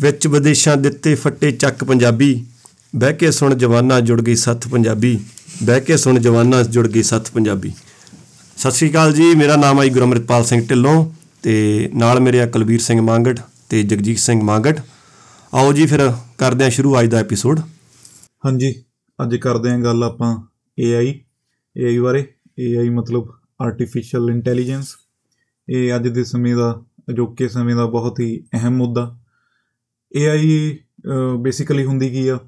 ਵਿੱਚ ਵਿਦੇਸ਼ਾਂ ਦਿੱਤੇ ਫੱਟੇ ਚੱਕ ਪੰਜਾਬੀ। ਬਹਿ ਕੇ ਸੁਣ ਜਵਾਨਾ ਜੁੜ ਗਈ ਸੱਤ ਪੰਜਾਬੀ। ਬਹਿ ਕੇ ਸੁਣ ਜਵਾਨਾ ਜੁੜ ਗਈ ਸੱਤ ਪੰਜਾਬੀ। ਸਤਿ ਸ਼੍ਰੀ ਅਕਾਲ ਜੀ, ਮੇਰਾ ਨਾਮ ਹੈ ਗੁਰਮ੍ਰਿਤਪਾਲ ਸਿੰਘ ਢਿੱਲੋਂ ਤੇ ਨਾਲ ਮੇਰੇ ਆ ਕੁਲਬੀਰ ਸਿੰਘ ਮੰਗੜ ਤੇ ਜਗਜੀਤ ਸਿੰਘ ਮੰਗੜ। ਆਓ ਜੀ ਫਿਰ ਕਰਦੇ ਹਾਂ ਸ਼ੁਰੂ ਅੱਜ ਦਾ ਐਪੀਸੋਡ ਹਾਂਜੀ, ਅੱਜ ਕਰਦੇ ਹਾਂ ਗੱਲ ਆਪਾਂ AI AI ਬਾਰੇ। AI ਮਤਲਬ ਆਰਟੀਫੀਸ਼ੀਅਲ ਇੰਟੈਲੀਜੈਂਸ ਇਹ ਅੱਜ ਦੇ ਸਮੇਂ ਦਾ, ਅਜੋਕੇ ਸਮੇਂ ਦਾ ਬਹੁਤ ਹੀ ਅਹਿਮ ਮੁੱਦਾ। AI ਬੇਸਿਕਲੀ ਹੁੰਦੀ ਕੀ ਆ?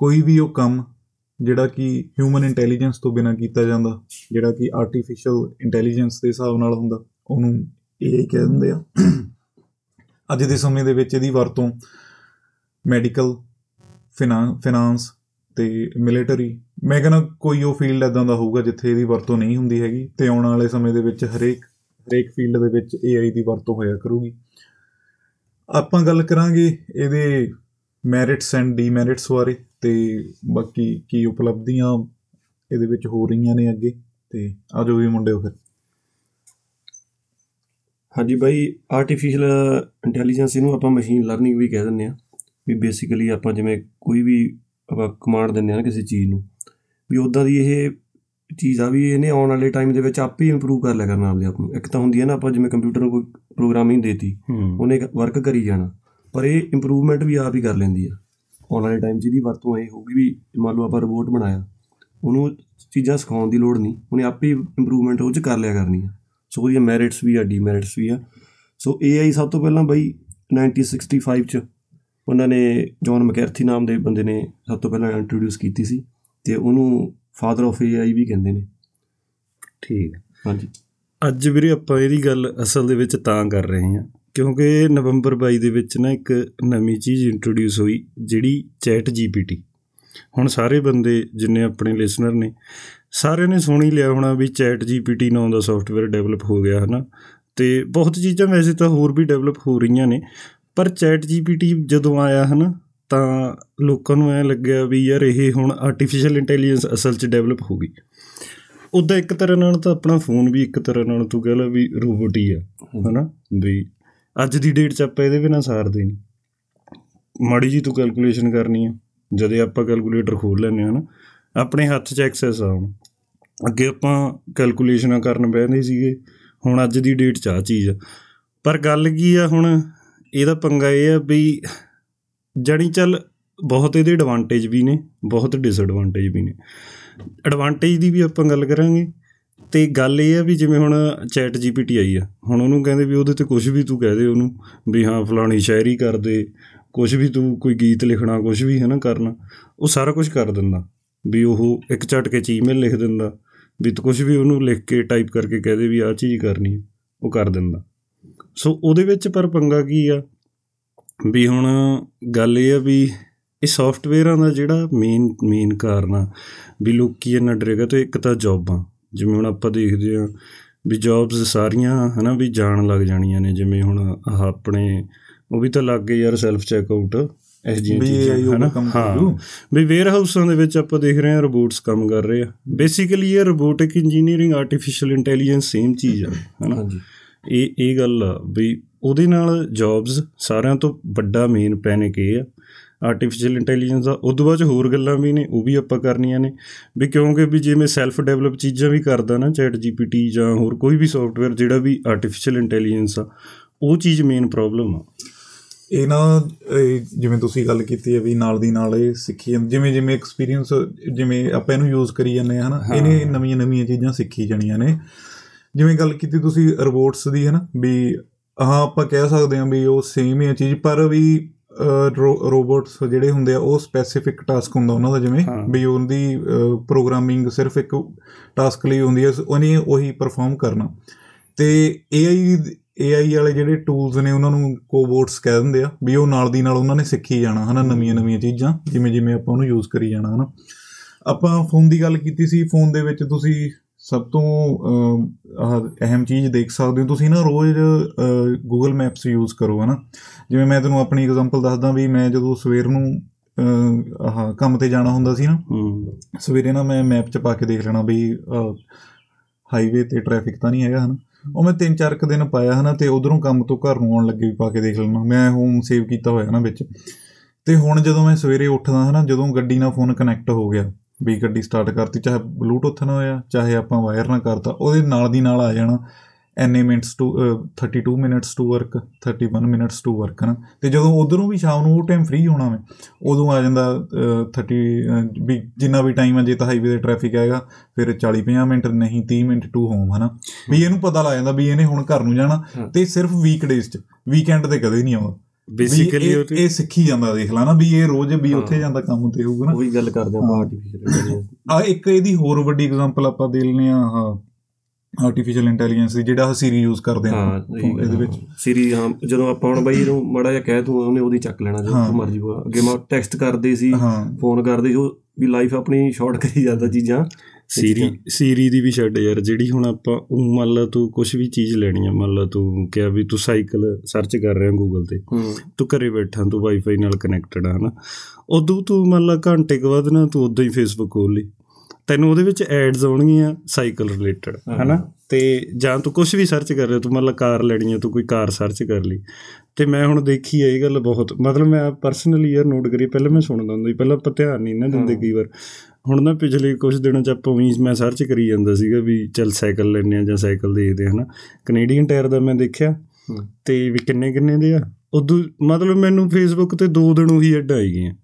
ਕੋਈ ਵੀ ਉਹ ਕੰਮ ਜਿਹੜਾ ਕਿ ਹਿਊਮਨ ਇੰਟੈਲੀਜੈਂਸ ਤੋਂ ਬਿਨਾ ਕੀਤਾ ਜਾਂਦਾ, ਜਿਹੜਾ ਕਿ ਆਰਟੀਫੀਸ਼ੀਅਲ ਇੰਟੈਲੀਜੈਂਸ ਦੇ ਹਿਸਾਬ ਨਾਲ ਹੁੰਦਾ, ਉਹਨੂੰ AI ਕਹਿ ਦਿੰਦੇ ਆ। ਅੱਜ ਦੇ ਸਮੇਂ ਦੇ ਵਿੱਚ ਇਹਦੀ ਵਰਤੋਂ ਮੈਡੀਕਲ ਫਾਈਨਾਂਸ ਤੇ ਮਿਲਟਰੀ ਮੈਂ ਕਹਿੰਦਾ ਕੋਈ ਉਹ ਫੀਲਡ ਐਦਾਂ ਦਾ ਹੋਊਗਾ ਜਿੱਥੇ ਇਹਦੀ ਵਰਤੋਂ ਨਹੀਂ ਹੁੰਦੀ ਹੈਗੀ ਤੇ ਆਉਣ ਵਾਲੇ ਸਮੇਂ ਦੇ ਵਿੱਚ ਹਰੇਕ ਹਰੇਕ ਫੀਲਡ ਦੇ ਵਿੱਚ AI ਦੀ ਵਰਤੋਂ ਹੋਇਆ ਕਰੂਗੀ। ਆਪਾਂ ਗੱਲ ਕਰਾਂਗੇ ਇਹਦੇ ਮੈਰਿਟਸ ਐਂਡ ਡੀਮੈਰਿਟਸ ਬਾਰੇ ਤੇ ਬਾਕੀ ਕੀ ਉਪਲਬਧੀਆਂ ਇਹਦੇ ਵਿੱਚ ਹੋ ਰਹੀਆਂ ਨੇ ਅੱਗੇ ਤੇ ਆਜੋ ਵੀ ਮੁੰਡਿਓ ਫਿਰ। ਹਾਂਜੀ ਬਾਈ ਆਰਟੀਫੀਸ਼ੀਅਲ ਇੰਟੈਲੀਜੈਂਸ ਇਹਨੂੰ ਆਪਾਂ ਮਸ਼ੀਨ ਲਰਨਿੰਗ ਵੀ ਕਹਿ ਦਿੰਦੇ ਆ ਵੀ ਬੇਸਿਕਲੀ ਆਪਾਂ ਜਿਵੇਂ ਕੋਈ ਵੀ ਆਪਾਂ ਕਮਾਂਡ ਦਿੰਦੇ ਨਾ ਕਿਸੇ ਚੀਜ਼ ਨੂੰ ਵੀ ਉਦਾਂ ਦੀ ਇਹ ਚੀਜ਼ ਆ ਵੀ ਇਹਨੇ ਆਉਣ ਵਾਲੇ ਟਾਈਮ ਦੇ ਵਿੱਚ ਆਪੇ ਇੰਪਰੂਵ ਕਰ ਲਿਆ ਕਰਨਾ ਆਪਦੇ ਆਪ ਨੂੰ। ਇੱਕ ਤਾਂ ਹੁੰਦੀ ਹੈ ਨਾ ਆਪਾਂ ਜਿਵੇਂ ਕੰਪਿਊਟਰ ਨੂੰ ਕੋਈ ਪ੍ਰੋਗਰਾਮਿੰਗ ਦੇਤੀ ਉਹਨੇ ਵਰਕ ਕਰੀ ਜਾਣਾ ਪਰ ਇਹ ਇੰਪਰੂਵਮੈਂਟ ਵੀ ਆਪ ਹੀ ਕਰ ਲੈਂਦੀ ਆ। ਆਉਣ ਵਾਲੇ ਟਾਈਮ 'ਚ ਇਹਦੀ ਵਰਤੋਂ ਇਹ ਹੋਊਗੀ ਵੀ ਮੰਨ ਲਓ ਆਪਾਂ ਰੋਬੋਟ ਬਣਾਇਆ ਉਹਨੂੰ ਚੀਜ਼ਾਂ ਸਿਖਾਉਣ ਦੀ ਲੋੜ ਨਹੀਂ ਉਹਨੇ ਆਪੇ ਇੰਪਰੂਵਮੈਂਟ ਉਹ 'ਚ ਕਰ ਲਿਆ ਕਰਨੀ ਆ। ਸੋ ਉਹਦੀਆਂ ਮੈਰਿਟਸ ਵੀ ਆ ਡੀਮੈਰਿਟਸ ਵੀ ਆ। ਸੋ AI ਸਭ ਤੋਂ ਪਹਿਲਾਂ ਬਈ 1965 ਚ ਉਹਨਾਂ ਨੇ ਜੌਨ ਮੈਕੈਰਥੀ ਨਾਮ ਦੇ ਬੰਦੇ ਨੇ ਸਭ ਤੋਂ ਪਹਿਲਾਂ ਇੰਟਰੋਡਿਊਸ ਕੀਤੀ ਸੀ ਤੇ ਉਹਨੂੰ ਫਾਦਰ ਆਫ AI ਵੀ ਕਹਿੰਦੇ ਨੇ। ਠੀਕ। ਹਾਂਜੀ। ਅੱਜ ਵੀਰੇ ਆਪਾਂ ਇਹਦੀ ਗੱਲ ਅਸਲ ਦੇ ਵਿੱਚ ਤਾਂ ਕਰ ਰਹੇ ਹਾਂ ਕਿਉਂਕਿ ਨਵੰਬਰ 22 ਦੇ ਵਿੱਚ ਨਾ ਇੱਕ ਨਵੀਂ ਚੀਜ਼ ਇੰਟਰੋਡਿਊਸ ਹੋਈ ਜਿਹੜੀ ਚੈਟ ਜੀਪੀਟੀ ਹੁਣ ਸਾਰੇ ਬੰਦੇ ਜਿੰਨੇ ਆਪਣੇ ਲਿਸਨਰ ਨੇ ਸਾਰਿਆਂ ਨੇ ਸੁਣ ਹੀ ਲਿਆ ਹੋਣਾ ਵੀ ਚੈਟ ਜੀਪੀਟੀ ਨਾਮ ਦਾ ਸੌਫਟਵੇਅਰ ਡਿਵੈਲਪ ਹੋ ਗਿਆ ਹਨਾ ਤੇ ਬਹੁਤ ਚੀਜ਼ਾਂ ਵੈਸੇ ਤਾਂ ਹੋਰ ਵੀ ਡਿਵੈਲਪ ਹੋ ਰਹੀਆਂ ਨੇ ਪਰ ਚੈਟ ਜੀਪੀਟੀ ਜਦੋਂ ਆਇਆ ਹਨਾ, ਤਾਂ ਲੋਕਾਂ ਨੂੰ ਐ ਲੱਗਿਆ ਵੀ ਯਾਰ ਇਹ ਹੁਣ ਆਰਟੀਫੀਸ਼ੀਅਲ ਇੰਟੈਲੀਜੈਂਸ ਅਸਲ 'ਚ ਡਿਵੈਲਪ ਹੋ ਗਈ। ਉਦਾਂ ਇੱਕ ਤਰ੍ਹਾਂ ਨਾਲ ਤਾਂ ਆਪਣਾ ਫੋਨ ਵੀ ਇੱਕ ਤਰ੍ਹਾਂ ਨਾਲ ਤੂੰ ਕਹ ਲਾ ਵੀ ਰੋਬੋਟ ਹੀ ਆ, ਹਨਾ? ਵੀ ਅੱਜ ਦੀ ਡੇਟ 'ਚ ਆਪਾਂ ਇਹਦੇ ਬਿਨਾ ਸਾਰਦੇ ਨਹੀਂ। ਮਾੜੀ ਜੀ ਤੂੰ ਕੈਲਕੂਲੇਸ਼ਨ ਕਰਨੀ ਆ, ਜਦੋਂ ਆਪਾਂ ਕੈਲਕੂਲੇਟਰ ਖੋਲ ਲੈਂਦੇ ਹਾਂ ਨਾ ਆਪਣੇ ਹੱਥ 'ਚ ਐਕਸੈਸ ਆ ਹੁਣ। ਅੱਗੇ ਆਪਾਂ ਕੈਲਕੂਲੇਸ਼ਨਾਂ ਕਰਨ ਬਹਿੰਦੇ ਸੀਗੇ, ਹੁਣ ਅੱਜ ਦੀ ਡੇਟ 'ਚ ਆ ਚੀਜ਼ ਪਰ ਗੱਲ ਕੀ ਆ ਹੁਣ ਇਹਦਾ ਪੰਗਾ ਇਹ ਆ ਵੀ ਜਣੀ ਚੱਲ ਬਹੁਤ ਇਹਦੇ ਐਡਵਾਂਟੇਜ ਵੀ ਨੇ, ਬਹੁਤ ਡਿਸਐਡਵਾਂਟੇਜ ਵੀ ਨੇ। ਐਡਵਾਂਟੇਜ ਦੀ ਵੀ ਆਪਾਂ ਗੱਲ ਕਰਾਂਗੇ, ਤੇ ਗੱਲ ਇਹ ਆ ਵੀ ਜਿਵੇਂ ਹੁਣ ਚੈਟ ਜੀਪੀਟੀ ਆਈ ਆ, ਹੁਣ ਉਹਨੂੰ ਕਹਿੰਦੇ ਵੀ ਉਹਦੇ ਤੇ ਕੁਝ ਵੀ ਤੂੰ ਕਹਿ ਦੇ ਉਹਨੂੰ, ਵੀ ਹਾਂ, ਫਲਾਣੀ ਸ਼ਾਇਰੀ ਕਰ ਦੇ ਕੁਝ ਵੀ ਤੂੰ ਕੋਈ ਗੀਤ ਲਿਖਣਾ ਕੁਝ ਵੀ ਹੈ ਨਾ ਕਰਨਾ, ਉਹ ਸਾਰਾ ਕੁਝ ਕਰ ਦਿੰਦਾ। ਵੀ ਉਹ ਇੱਕ ਝਟਕੇ ਚ ਈਮੇਲ ਲਿਖ ਦਿੰਦਾ, ਵੀ ਤੂੰ ਕੁਝ ਵੀ ਉਹਨੂੰ ਲਿਖ ਕੇ ਟਾਈਪ ਕਰਕੇ ਕਹਿ ਦੇ ਵੀ ਆਹ ਚੀਜ਼ ਕਰਨੀ ਹੈ ਉਹ ਕਰ ਦਿੰਦਾ। ਸੋ ਉਹਦੇ ਵਿੱਚ ਪਰ ਪੰਗਾ ਕੀ ਆ? ਵੀ ਹੁਣ ਗੱਲ ਇਹ ਆ ਵੀ ਇਹ ਸੌਫਟਵੇਅਰਾਂ ਦਾ ਜਿਹੜਾ ਮੇਨ ਮੇਨ ਕਾਰਨ ਆ ਵੀ ਲੋਕੀ ਇਹਨਾਂ ਡਰੇਗਾ ਤੇ ਇੱਕ ਤਾਂ ਜੌਬਾਂ ਜਿਵੇਂ ਹੁਣ ਆਪਾਂ ਦੇਖਦੇ ਆ ਵੀ ਜੌਬਸ ਸਾਰੀਆਂ ਹਨਾ ਵੀ ਜਾਣ ਲੱਗ ਜਾਣੀਆਂ ਨੇ ਜਿਵੇਂ ਹੁਣ ਆਹ ਆਪਣੇ ਉਹ ਵੀ ਤਾਂ ਲੱਗ ਗਏ ਯਾਰ ਸੈਲਫ ਚੈੱਕ ਆਊਟ ਇਸ ਜੀਆਂ ਚੀਜ਼ਾਂ ਹਨਾ? ਹਾਂ। ਵੀ ਵੇਅਰ ਹਾਊਸਾਂ ਦੇ ਵਿੱਚ ਆਪਾਂ ਦੇਖ ਰਹੇ ਹਾਂ ਰੋਬੋਟਸ ਕੰਮ ਕਰ ਰਹੇ ਆ। ਬੇਸਿਕਲੀ ਇਹ robotic engineering artificial intelligence same ਚੀਜ਼ ਆ ਹਨਾ? ਹਾਂਜੀ। ਇਹ ਇਹ ਗੱਲ ਆ ਵੀ ਉਹਦੇ ਨਾਲ ਜੌਬਸ ਸਾਰਿਆਂ ਤੋਂ ਵੱਡਾ ਮੇਨ ਪੈਨਿਕ ਇਹ ਆ। ਆਰਟੀਫੀਸ਼ੀਅਲ ਇੰਟੈਲੀਜੈਂਸ ਦਾ ਉਦੋਂ ਬਾਅਦ ਹੋਰ ਗੱਲਾਂ ਵੀ ਨੇ ਉਹ ਵੀ ਆਪਾਂ ਕਰਨੀਆਂ ਨੇ। ਵੀ ਕਿਉਂਕਿ ਵੀ ਜਿਵੇਂ ਸੈਲਫ ਡਿਵੈਲਪ ਚੀਜ਼ਾਂ ਵੀ ਕਰਦਾ ਨਾ ਚੈਟ ਜੀਪੀਟੀ ਜਾਂ ਹੋਰ ਕੋਈ ਵੀ ਸੌਫਟਵੇਅਰ ਜਿਹੜਾ ਵੀ ਆਰਟੀਫੀਸ਼ੀਅਲ ਇੰਟੈਲੀਜੈਂਸ ਆ ਉਹ ਚੀਜ਼ ਮੇਨ ਪ੍ਰੋਬਲਮ ਆ। ਇਹ ਨਾ ਜਿਵੇਂ ਤੁਸੀਂ ਗੱਲ ਕੀਤੀ ਹੈ ਵੀ ਨਾਲ ਦੀ ਨਾਲ ਇਹ ਸਿੱਖੀ ਜਾਂਦੇ ਜਿਵੇਂ ਜਿਵੇਂ ਐਕਸਪੀਰੀਅੰਸ ਜਿਵੇਂ ਆਪਾਂ ਇਹਨੂੰ ਯੂਜ਼ ਕਰੀ ਜਾਂਦੇ ਹਾਂ ਹਨਾ ਇਹਨੇ ਨਵੀਆਂ ਨਵੀਆਂ ਚੀਜ਼ਾਂ ਸਿੱਖੀ ਜਾਣੀਆਂ ਨੇ। ਜਿਵੇਂ ਗੱਲ ਕੀਤੀ ਤੁਸੀਂ ਰੋਬੋਟਸ ਦੀ ਹੈ ਨਾ ਵੀ ਹਾਂ ਆਪਾਂ ਕਹਿ ਸਕਦੇ ਹਾਂ ਵੀ ਉਹ ਸੇਮ ਹੀ ਆ ਚੀਜ਼ ਪਰ ਵੀ ਰੋਬੋਟਸ ਜਿਹੜੇ ਹੁੰਦੇ ਆ ਉਹ ਸਪੈਸੀਫਿਕ ਟਾਸਕ ਹੁੰਦਾ ਉਹਨਾਂ ਦਾ ਜਿਵੇਂ ਵੀ ਉਹਦੀ ਪ੍ਰੋਗਰਾਮਿੰਗ ਸਿਰਫ ਇੱਕ ਟਾਸਕ ਲਈ ਹੁੰਦੀ ਹੈ ਉਹਨੇ ਉਹੀ ਪਰਫਾਰਮ ਕਰਨਾ। ਤੇ ਏਆਈ ਏਆਈ ਵਾਲੇ ਜਿਹੜੇ ਟੂਲਸ ਨੇ ਉਹਨਾਂ ਨੂੰ ਕੋਬੋਟਸ ਕਹਿ ਦਿੰਦੇ ਆ ਵੀ ਉਹ ਨਾਲ ਦੀ ਨਾਲ ਉਹਨਾਂ ਨੇ ਸਿੱਖੀ ਜਾਣਾ ਹਨਾ? ਨਵੀਆਂ ਨਵੀਆਂ ਚੀਜ਼ਾਂ ਜਿਵੇਂ ਜਿਵੇਂ ਆਪਾਂ ਉਹਨੂੰ ਯੂਜ਼ ਕਰੀ ਜਾਣਾ ਹਨਾ? ਆਪਾਂ ਫੋਨ ਦੀ ਗੱਲ ਕੀਤੀ ਸੀ ਫੋਨ ਦੇ ਵਿੱਚ ਤੁਸੀਂ ਸਭ ਤੋਂ ਅਹਿਮ ਚੀਜ਼ ਦੇਖ ਸਕਦੇ ਹੋ ਤੁਸੀਂ ਨਾ ਰੋਜ਼ ਗੂਗਲ ਮੈਪਸ ਯੂਜ਼ ਕਰੋ ਹਨਾ। ਜਿਵੇਂ ਮੈਂ ਤੁਹਾਨੂੰ ਆਪਣੀ ਐਗਜ਼ਾਮਪਲ ਦੱਸਦਾ ਵੀ ਮੈਂ ਜਦੋਂ ਸਵੇਰ ਨੂੰ ਅਹ, ਆਹ ਕੰਮ ਤੇ ਜਾਣਾ ਹੁੰਦਾ ਸੀ ਨਾ ਸਵੇਰੇ ਨਾ ਮੈਂ ਮੈਪ 'ਚ ਪਾ ਕੇ ਦੇਖ ਲੈਣਾ ਵੀ ਹਾਈਵੇ ਤੇ ਟ੍ਰੈਫਿਕ ਤਾਂ ਨਹੀਂ ਹੈਗਾ ਹਨਾ। ਉਹ ਮੈਂ ਤਿੰਨ ਚਾਰ ਕੁ ਦਿਨ ਪਾਇਆ ਹਨਾ ਤੇ ਉਧਰੋਂ ਕੰਮ ਤੋਂ ਘਰ ਨੂੰ ਆਉਣ ਲੱਗੇ ਵੀ ਪਾ ਕੇ ਦੇਖ ਲੈਣਾ। ਮੈਂ ਹੋਮ ਸੇਵ ਕੀਤਾ ਹੋਇਆ ਨਾ ਵਿੱਚ। ਤੇ ਹੁਣ ਜਦੋਂ ਮੈਂ ਸਵੇਰੇ ਉੱਠਦਾ ਹਨਾ ਜਦੋਂ ਗੱਡੀ ਨਾਲ ਫੋਨ ਕਨੈਕਟ ਹੋ ਗਿਆ ਵੀ ਗੱਡੀ ਸਟਾਰਟ ਕਰਤੀ ਚਾਹੇ ਬਲੂਟੁੱਥ ਨਾਲ ਹੋਇਆ ਚਾਹੇ ਆਪਾਂ ਵਾਇਰ ਨਾਲ ਕਰਤਾ ਉਹਦੇ ਨਾਲ ਦੀ ਨਾਲ ਆ ਜਾਣਾ। ਐਨੇ minutes to 32 minutes to work 31 minutes to work ਨਾ ਤੇ ਜਦੋਂ ਉਧਰੋਂ ਵੀ ਸ਼ਾਮ ਨੂੰ ਉਹ ਟਾਈਮ ਫ੍ਰੀ ਹੋਣਾ ਮੈਂ ਉਦੋਂ ਆ ਜਾਂਦਾ ਅਹ, 30 ਅਹ, ਵੀ ਜਿੰਨਾ ਵੀ ਟਾਈਮ ਹੈ ਜੇ ਤਾਂ ਹਾਈਵੇ ਤੇ ਟ੍ਰੈਫਿਕ ਹੈਗਾ ਫਿਰ 40 50 ਮਿੰਟ ਨਹੀਂ 30 ਮਿੰਟ ਟੂ ਹੋਮ ਹਨਾ। ਵੀ ਇਹਨੂੰ ਪਤਾ ਲੱਗ ਜਾਂਦਾ ਵੀ ਇਹਨੇ ਹੁਣ ਘਰ ਨੂੰ ਜਾਣਾ। ਤੇ ਸਿਰਫ ਵੀਕਡੇਜ਼ 'ਚ ਵੀਕਐਂਡ ਤੇ ਕਦੇ ਨਹੀਂ ਆਉਂਦਾ। ਬੇਸਿਕਲੀ ਇਹ- ਉਹ ਇਹ ਸਿੱਖੀ ਜਾਂਦਾ ਦੇਖ ਲਾ ਨਾ ਵੀ ਇਹ ਰੋਜ਼ ਵੀ ਉੱਥੇ। ਜਾਂਦਾ ਕੰਮ ਤੇ ਹੋਊਗਾ ਨਾ। ਉਹੀ ਗੱਲ ਕਰਦੇ ਆਪਾਂ ਆਰਟੀਫੀਸ਼ੀਅਲ ਇੰਟੈਲੀਜੈਂਸ ਆ ਇੱਕ ਇਹਦੀ ਹੋਰ ਵੱਡੀ ਐਗਜ਼ਾਮਪਲ ਆਪਾਂ ਦੇ ਲੈਂਦੇ ਆ ਆਹ ਆਰਟੀਫੀਸ਼ੀਅਲ ਇੰਟੈਲੀਜੈਂਸ ਦੀ ਜਿਹੜਾ ਸੀਰੀ ਯੂਜ਼ ਕਰਦੇ ਆ ਹਾਂ ਇਹਦੇ ਵਿੱਚ। ਸੀਰੀ ਹਾਂ ਜਦੋਂ ਆਪਾਂ ਹੁਣ ਬਾਈ ਇਹਨੂੰ ਮੜਾ ਜਿਹਾ ਕਹਿ ਤੂੰ ਉਹਨੇ ਉਹਦੀ ਚੱਕ ਲੈਣਾ ਜੋ ਮਰਜ਼ੀ ਅੱਗੇ ਮੈਂ ਟੈਕਸਟ ਕਰਦੇ ਸੀ ਫੋਨ ਕਰਦੇ ਸੀ ਉਹ ਵੀ ਲਾਈਫ ਆਪਣੀ ਸ਼ਾਰਟ ਕਰੀ ਜਾਂਦਾ ਚੀਜ਼ਾਂ। ਸੀਰੀ ਸੀਰੀ ਦੀ ਵੀ ਛੱਡ ਯਾਰ ਜਿਹੜੀ ਹੁਣ ਆਪਾਂ ਊਂ ਮੰਨ ਲਾ ਤੂੰ ਕੁਝ ਵੀ ਚੀਜ਼ ਲੈਣੀ ਆ ਮੰਨ ਲਾ ਤੂੰ ਕਿਹਾ ਵੀ ਤੂੰ ਸਾਈਕਲ ਸਰਚ ਕਰ ਰਿਹਾ ਗੂਗਲ ਤੇ ਤੂੰ ਘਰੇ ਬੈਠਾ ਤੂੰ ਵਾਈਫਾਈ ਨਾਲ ਕਨੈਕਟਡ ਆ ਹਨਾ। ਉਦੋਂ ਤੂੰ ਮੰਨ ਲਾ ਘੰਟੇ ਕੁ ਬਾਅਦ ਨਾ ਤੂੰ ਉਦਾਂ ਹੀ ਫੇਸਬੁੱਕ ਖੋਲ ਲਈ। ਤੈਨੂੰ ਉਹਦੇ ਵਿੱਚ ਐਡਸ ਆਉਣਗੀਆਂ ਸਾਈਕਲ ਰਿਲੇਟਡ। ਹਨਾ। ਤੇ ਜਾਂ ਤੂੰ ਕੁਝ ਵੀ ਸਰਚ ਕਰ ਰਿਹਾ ਤੂੰ ਮੰਨ ਲਾ ਕਾਰ ਲੈਣੀ ਆ ਤੂੰ ਕੋਈ ਕਾਰ ਸਰਚ ਕਰ ਲਈ। ਤੇ ਮੈਂ ਹੁਣ ਦੇਖੀ ਆ ਇਹ ਗੱਲ ਬਹੁਤ। ਮਤਲਬ ਮੈਂ ਪਰਸਨਲੀ ਯਾਰ ਨੋਟ ਕਰੀ ਪਹਿਲਾਂ ਮੈਂ ਸੁਣਦਾ ਹੁੰਦਾ ਸੀ ਪਹਿਲਾਂ ਆਪਾਂ ਧਿਆਨ ਨਹੀਂ ਨਾ ਦਿੰਦੇ ਹਾਂ। ਕਈ ਵਾਰ। ਹੁਣ ਨਾ ਪਿਛਲੇ ਕੁਝ ਦਿਨਾਂ ਚ ਆਪਾਂ ਵੀ ਮੈਂ ਸਰਚ ਕਰੀ ਜਾਂਦਾ ਸੀਗਾ ਵੀ ਚੱਲ ਸਾਈਕਲ ਲੈਣੇ ਆ ਜਾਂ ਸਾਈਕਲ ਦੇਖਦੇ ਹਨਾ। ਕੈਨੇਡੀਅਨ ਟਾਇਰ ਦਾ ਮੈਂ ਦੇਖਿਆ। ਹੂੰ। ਤੇ ਵੀ ਕਿੰਨੇ ਕਿੰਨੇ ਦੇ ਆ? ਉਦੋਂ ਮਤਲਬ ਮੈਨੂੰ ਫੇਸਬੁੱਕ ਤੇ ਦੋ ਦਿਨ ਉਹੀ ਐਡ ਆਈ ਗਈਆਂ।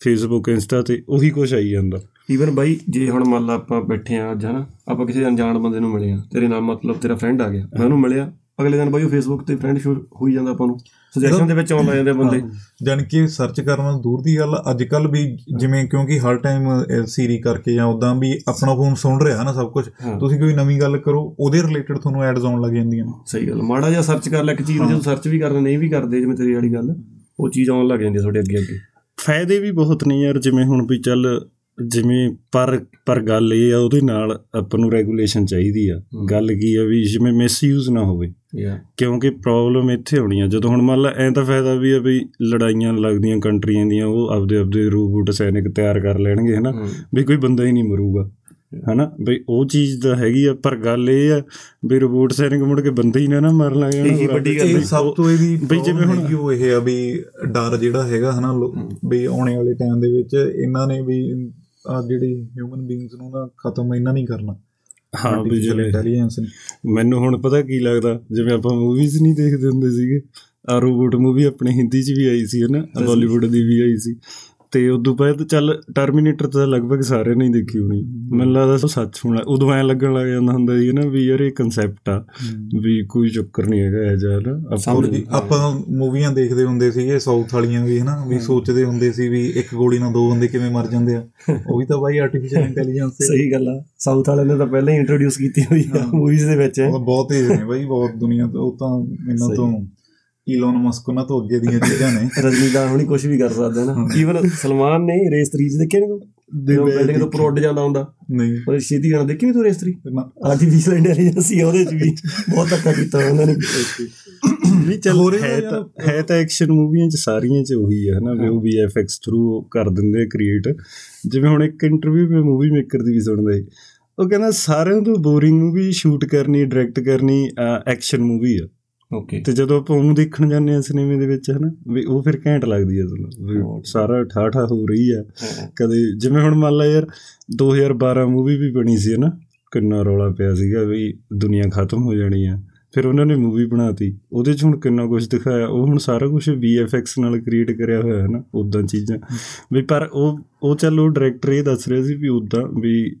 ਫੇਸਬੁੱਕ ਇੰਸਟਾ ਤੇ ਉਹੀ ਕੁਝ ਆਈ ਜਾਂਦਾ। ਈਵਨ ਬਾਈ ਜੇ ਹੁਣ ਮੰਨ ਲਾ ਆਪਾਂ ਬੈਠੇ ਆ ਅੱਜ ਹਨਾ। ਆਪਾਂ ਕਿਸੇ ਅਣਜਾਣ ਬੰਦੇ ਨੂੰ ਮਿਲੇ ਆ ਤੇਰੇ ਨਾਲ ਮਤਲਬ ਤੇਰਾ ਫਰੈਂਡ ਆ ਗਿਆ। ਮੈਂ ਉਹਨੂੰ ਮਿਲਿਆ। ਅਗਲੇ ਦਿਨ ਬਾਈ ਉਹ ਫੇਸਬੁੱਕ ਤੇ ਫਰੈਂਡ ਸ਼ੁਰੂ ਹੋਈ ਜਾਂਦਾ ਆਪਾਂ ਨੂੰ। ਸੁਜੈਸ਼ਨ ਦੇ ਵਿੱਚ ਆਉਣ ਲੱਗ ਜਾਂਦੇ ਬੰਦੇ। ਜਾਣ ਕਿ ਸਰਚ ਕਰਨਾ ਦੂਰ ਦੀ ਗੱਲ ਅੱਜ ਕੱਲ ਵੀ ਜਿਵੇਂ ਕਿਉਂਕਿ ਹਰ ਟਾਈਮ ਸੀਰੀ ਕਰਕੇ ਜਾਂ ਉਦਾਂ ਵੀ ਆਪਣਾ ਫੋਨ ਸੁਣ ਰਿਹਾ ਨਾ ਸਭ ਕੁਝ ਹਾਂ। ਤੁਸੀਂ ਕੋਈ ਨਵੀਂ ਗੱਲ ਕਰੋ ਉਹਦੇ ਰਿਲੇਟਡ ਤੁਹਾਨੂੰ ਐਡਸ ਆਉਣ ਲੱਗ ਜਾਂਦੀਆਂ ਨੇ। ਸਹੀ ਗੱਲ ਮਾੜਾ ਜਿਹਾ ਸਰਚ ਕਰ ਲੈ ਇੱਕ ਚੀਜ਼ ਨੂੰ ਜਦੋਂ ਸਰਚ ਵੀ ਕਰਦੇ ਨਹੀਂ ਵੀ ਕਰਦੇ ਜਿਵੇਂ ਤੇਰੀ ਵਾਲੀ ਗੱਲ ਉਹ ਚੀਜ਼ ਆਉਣ ਲੱਗ ਜਾਂਦੀ ਆ ਤੁਹਾਡੇ ਅੱਗੇ ਅੱਗੇ। ਫਾਇਦੇ ਵੀ ਬਹੁਤ ਨੇ ਯਾਰ ਜਿਵੇਂ ਹੁਣ ਵੀ ਚੱਲ ਜਿਵੇਂ ਪਰ ਪਰ ਗੱਲ ਇਹ ਆ ਉਹਦੇ ਨਾਲ ਆਪਾਂ ਨੂੰ ਰੈਗੂਲੇਸ਼ਨ ਚਾਹੀਦੀ ਆ। ਗੱਲ ਕੀ ਆ ਵੀ ਜਿਵੇਂ ਮਿਸਯੂਜ਼ ਨਾ ਹੋਵੇ। ਕਿਉਂਕਿ ਪ੍ਰੋਬਲਮ ਇੱਥੇ ਆਉਣੀ ਆ। ਜਦੋਂ ਹੁਣ ਮੰਨ ਲਾ ਐਂ ਤਾਂ ਫਾਇਦਾ ਵੀ ਆ ਵੀ ਲੜਾਈਆਂ ਲੱਗਦੀਆਂ ਕੰਟਰੀਆਂ ਦੀਆਂ ਉਹ ਆਪਦੇ ਆਪਦੇ ਰੂਬੂਟ ਸੈਨਿਕ ਤਿਆਰ ਕਰ ਲੈਣਗੇ ਹਨਾ? ਵੀ ਕੋਈ ਬੰਦਾ ਹੀ ਨਹੀਂ ਮਰੂਗਾ ਹਨਾ? ਬਈ ਉਹ ਚੀਜ਼ ਤਾਂ ਹੈਗੀ ਆ ਪਰ ਗੱਲ ਇਹ ਆ ਵੀ ਰੋਬੋਟ ਸੈਨਿਕ ਮੁੜ ਕੇ ਬੰਦੇ ਹੀ ਨਾ ਨਾ ਮਰਨ ਲੱਗ ਇਹੀ ਵੱਡੀ ਗੱਲ ਬਈ ਸਭ ਤੋਂ ਇਹਦੀ ਬਈ ਜਿਵੇਂ ਹੁਣ- ਹੈਗੀ ਉਹ ਇਹ ਆ ਵੀ ਡਰ ਜਿਹੜਾ ਹੈਗਾ ਹਨਾ ਵੀ ਆਉਣੇ ਵਾਲੇ ਟਾਈਮ ਦੇ ਵਿੱਚ ਇਹਨਾਂ ਨੇ ਵੀ ਆ ਜਿਹੜੀ ਹਿਊਮਨ ਬੀਇੰਗਸ ਨੂੰ ਨਾ ਖਤਮ ਇਹਨਾਂ ਨਹੀਂ ਕਰਨਾ। ਹਾਂ ਜਿਵੇਂ ਇੰਟੈਲੀਜੈਂਸ ਨੇ। ਮੈਨੂੰ ਹੁਣ ਪਤਾ ਕੀ ਲੱਗਦਾ ਜਿਵੇਂ ਆਪਾਂ ਮੂਵੀਜ਼ ਨਹੀਂ ਦੇਖਦੇ ਹੁੰਦੇ ਸੀਗੇ ਆ ਰੋਬੋਟ ਮੂਵੀ ਆਪਣੇ ਹਿੰਦੀ 'ਚ ਵੀ ਆਈ ਸੀ ਹਨਾ ਬਾਲੀਵੁੱਡ ਦੀ ਵੀ ਆਈ ਸੀ। ਤੇ ਉਦੋਂ ਬਾਅਦ ਚੱਲ ਟਰਮੀਨੇਟਰ ਤਾਂ ਲਗਭਗ ਸਾਰਿਆਂ ਨੇ ਦੇਖੀ ਹੋਣੀ। ਮੈਨੂੰ ਲੱਗਦਾ ਸੱਚ ਹੋਣਾ। ਉਦੋਂ ਐ ਲੱਗਣ ਲੱਗ ਜਾਂਦਾ ਹੁੰਦਾ ਸੀ ਨਾ ਵੀ ਯਾਰ ਇਹ ਕਨਸੈਪਟ ਆ ਵੀ ਕੋਈ ਚੱਕਰ ਨਹੀਂ ਹੈਗਾ ਇਹ ਜਿਹਾ ਨਾ। ਆਪਾਂ ਜੀ ਮੂਵੀਆਂ ਦੇਖਦੇ ਹੁੰਦੇ ਸੀਗੇ ਸਾਊਥ ਵਾਲੀਆਂ ਵੀ ਹਨਾ ਵੀ ਸੋਚਦੇ ਹੁੰਦੇ ਸੀ ਵੀ ਇੱਕ ਗੋਲੀ ਨਾਲ ਦੋ ਬੰਦੇ ਕਿਵੇਂ ਮਰ ਜਾਂਦੇ ਆ। ਉਹ ਵੀ ਤਾਂ ਬਾਈ ਆਰਟੀਫੀਸ਼ੀਅਲ ਇੰਟੈਲੀਜੈਂਸ ਤੇ। ਸਹੀ ਗੱਲ ਆ। ਸਾਊਥ ਵਾਲਿਆਂ ਨੇ ਤਾਂ ਪਹਿਲਾਂ ਹੀ ਇੰਟਰੋਡਿਊਸ ਕੀਤੀ ਹੋਈ ਆ ਮੂਵੀਜ਼ ਦੇ ਵਿੱਚ। ਬਹੁਤ ਤੇਜ਼ ਨੇ ਬਾਈ ਬਹੁਤ ਦੁਨੀਆ ਤੋਂ ਉਹ ਤਾਂ ਇਹਨਾਂ। ਤੋਂ ਈਲਨ ਮਸਕ ਉਹਨਾਂ ਤੋਂ ਅੱਗੇ ਦੀਆਂ ਚੀਜ਼ਾਂ ਨੇ। ਰਜਨੀਕਾਂਤ ਹੁਣੀ ਕੁਝ ਵੀ ਕਰ ਸਕਦੇ ਨਾ। ਈਵਨ ਸਲਮਾਨ ਨੇ ਰੇਸ 3 ਦੇਖਿਆ ਨਹੀਂ ਤੂੰ? ਬਿਲਡਿੰਗ ਤੋਂ ਉੱਪਰ ਉੱਡ ਜਾਂਦਾ ਹੁੰਦਾ। ਨਹੀਂ। ਉਹ ਛੇਤੀ ਨਾਲ ਦੇਖੀ ਨਹੀਂ ਤੂੰ ਰੇਸ 3 ਨਾ। ਆਰਟੀਫੀਸ਼ੀਅਲ ਇੰਟੈਲੀਜੈਂਸ ਆ ਉਹਦੇ ਚ ਵੀ ਬਹੁਤ ਧੱਕਾ ਕੀਤਾ ਉਹਨਾਂ ਨੇ। ਵੀ ਚੱਲ ਹੈ ਤਾਂ ਹੈ ਤਾਂ ਐਕਸ਼ਨ ਮੂਵੀਆਂ 'ਚ ਸਾਰੀਆਂ 'ਚ ਉਹੀ ਹੈ ਹਨਾ ਵੀ ਉਹ VFX ਥਰੂ ਕਰ ਦਿੰਦੇ ਕ੍ਰੀਏਟ ਜਿਵੇਂ ਹੁਣ ਇੱਕ ਇੰਟਰਵਿਊ ਮੈਂ ਮੂਵੀ ਮੇਕਰ ਦੀ ਵੀ ਸੁਣਦਾ ਸੀ। ਉਹ ਕਹਿੰਦਾ ਸਾਰਿਆਂ ਤੋਂ ਬੋਰਿੰਗ ਮੂਵੀ ਸ਼ੂਟ ਕਰਨੀ ਡਾਇਰੈਕਟ ਕਰਨੀ ਐਕਸ਼ਨ ਮੂਵੀ ਆ। ਓਕੇ ਤੇ ਜਦੋਂ ਆਪਾਂ ਉਹ ਦੇਖਣ ਜਾਂਦੇ ਆ ਸਿਨੇਮੇ ਦੇ ਵਿੱਚ ਹਨਾ ਵੀ ਉਹ ਫਿਰ ਘੈਂਟ ਲੱਗਦੀ ਆ ਤੁਹਾਨੂੰ। ਸਾਰਾ ਠਾਠਾ ਹੋ ਰਹੀ ਆ ਕਦੇ ਜਿਵੇਂ ਹੁਣ ਮੰਨ ਲਾ ਯਾਰ 2012 ਮੂਵੀ ਵੀ ਬਣੀ ਸੀ ਨਾ ਕਿੰਨਾ ਰੌਲਾ ਪਿਆ ਸੀਗਾ ਵੀ ਦੁਨੀਆ ਖਤਮ ਹੋ ਜਾਣੀ ਆ ਫਿਰ ਉਹਨਾਂ ਨੇ ਮੂਵੀ ਬਣਾਤੀ ਉਹਦੇ 'ਚ ਹੁਣ ਕਿੰਨਾ ਕੁਝ ਦਿਖਾਇਆ ਉਹ ਹੁਣ ਸਾਰਾ ਕੁਝ VFX ਨਾਲ ਕ੍ਰੀਏਟ ਕਰਿਆ ਹੋਇਆ ਹੈ ਨਾ ਉਦਾਂ ਚੀਜ਼ਾਂ। ਵੀ ਪਰ ਉਹ ਉਹ ਚੱਲ ਉਹ ਡਾਇਰੈਕਟਰ ਇਹ ਦੱਸ ਰਿਹਾ ਸੀ ਵੀ ਉਦਾਂ ਵੀ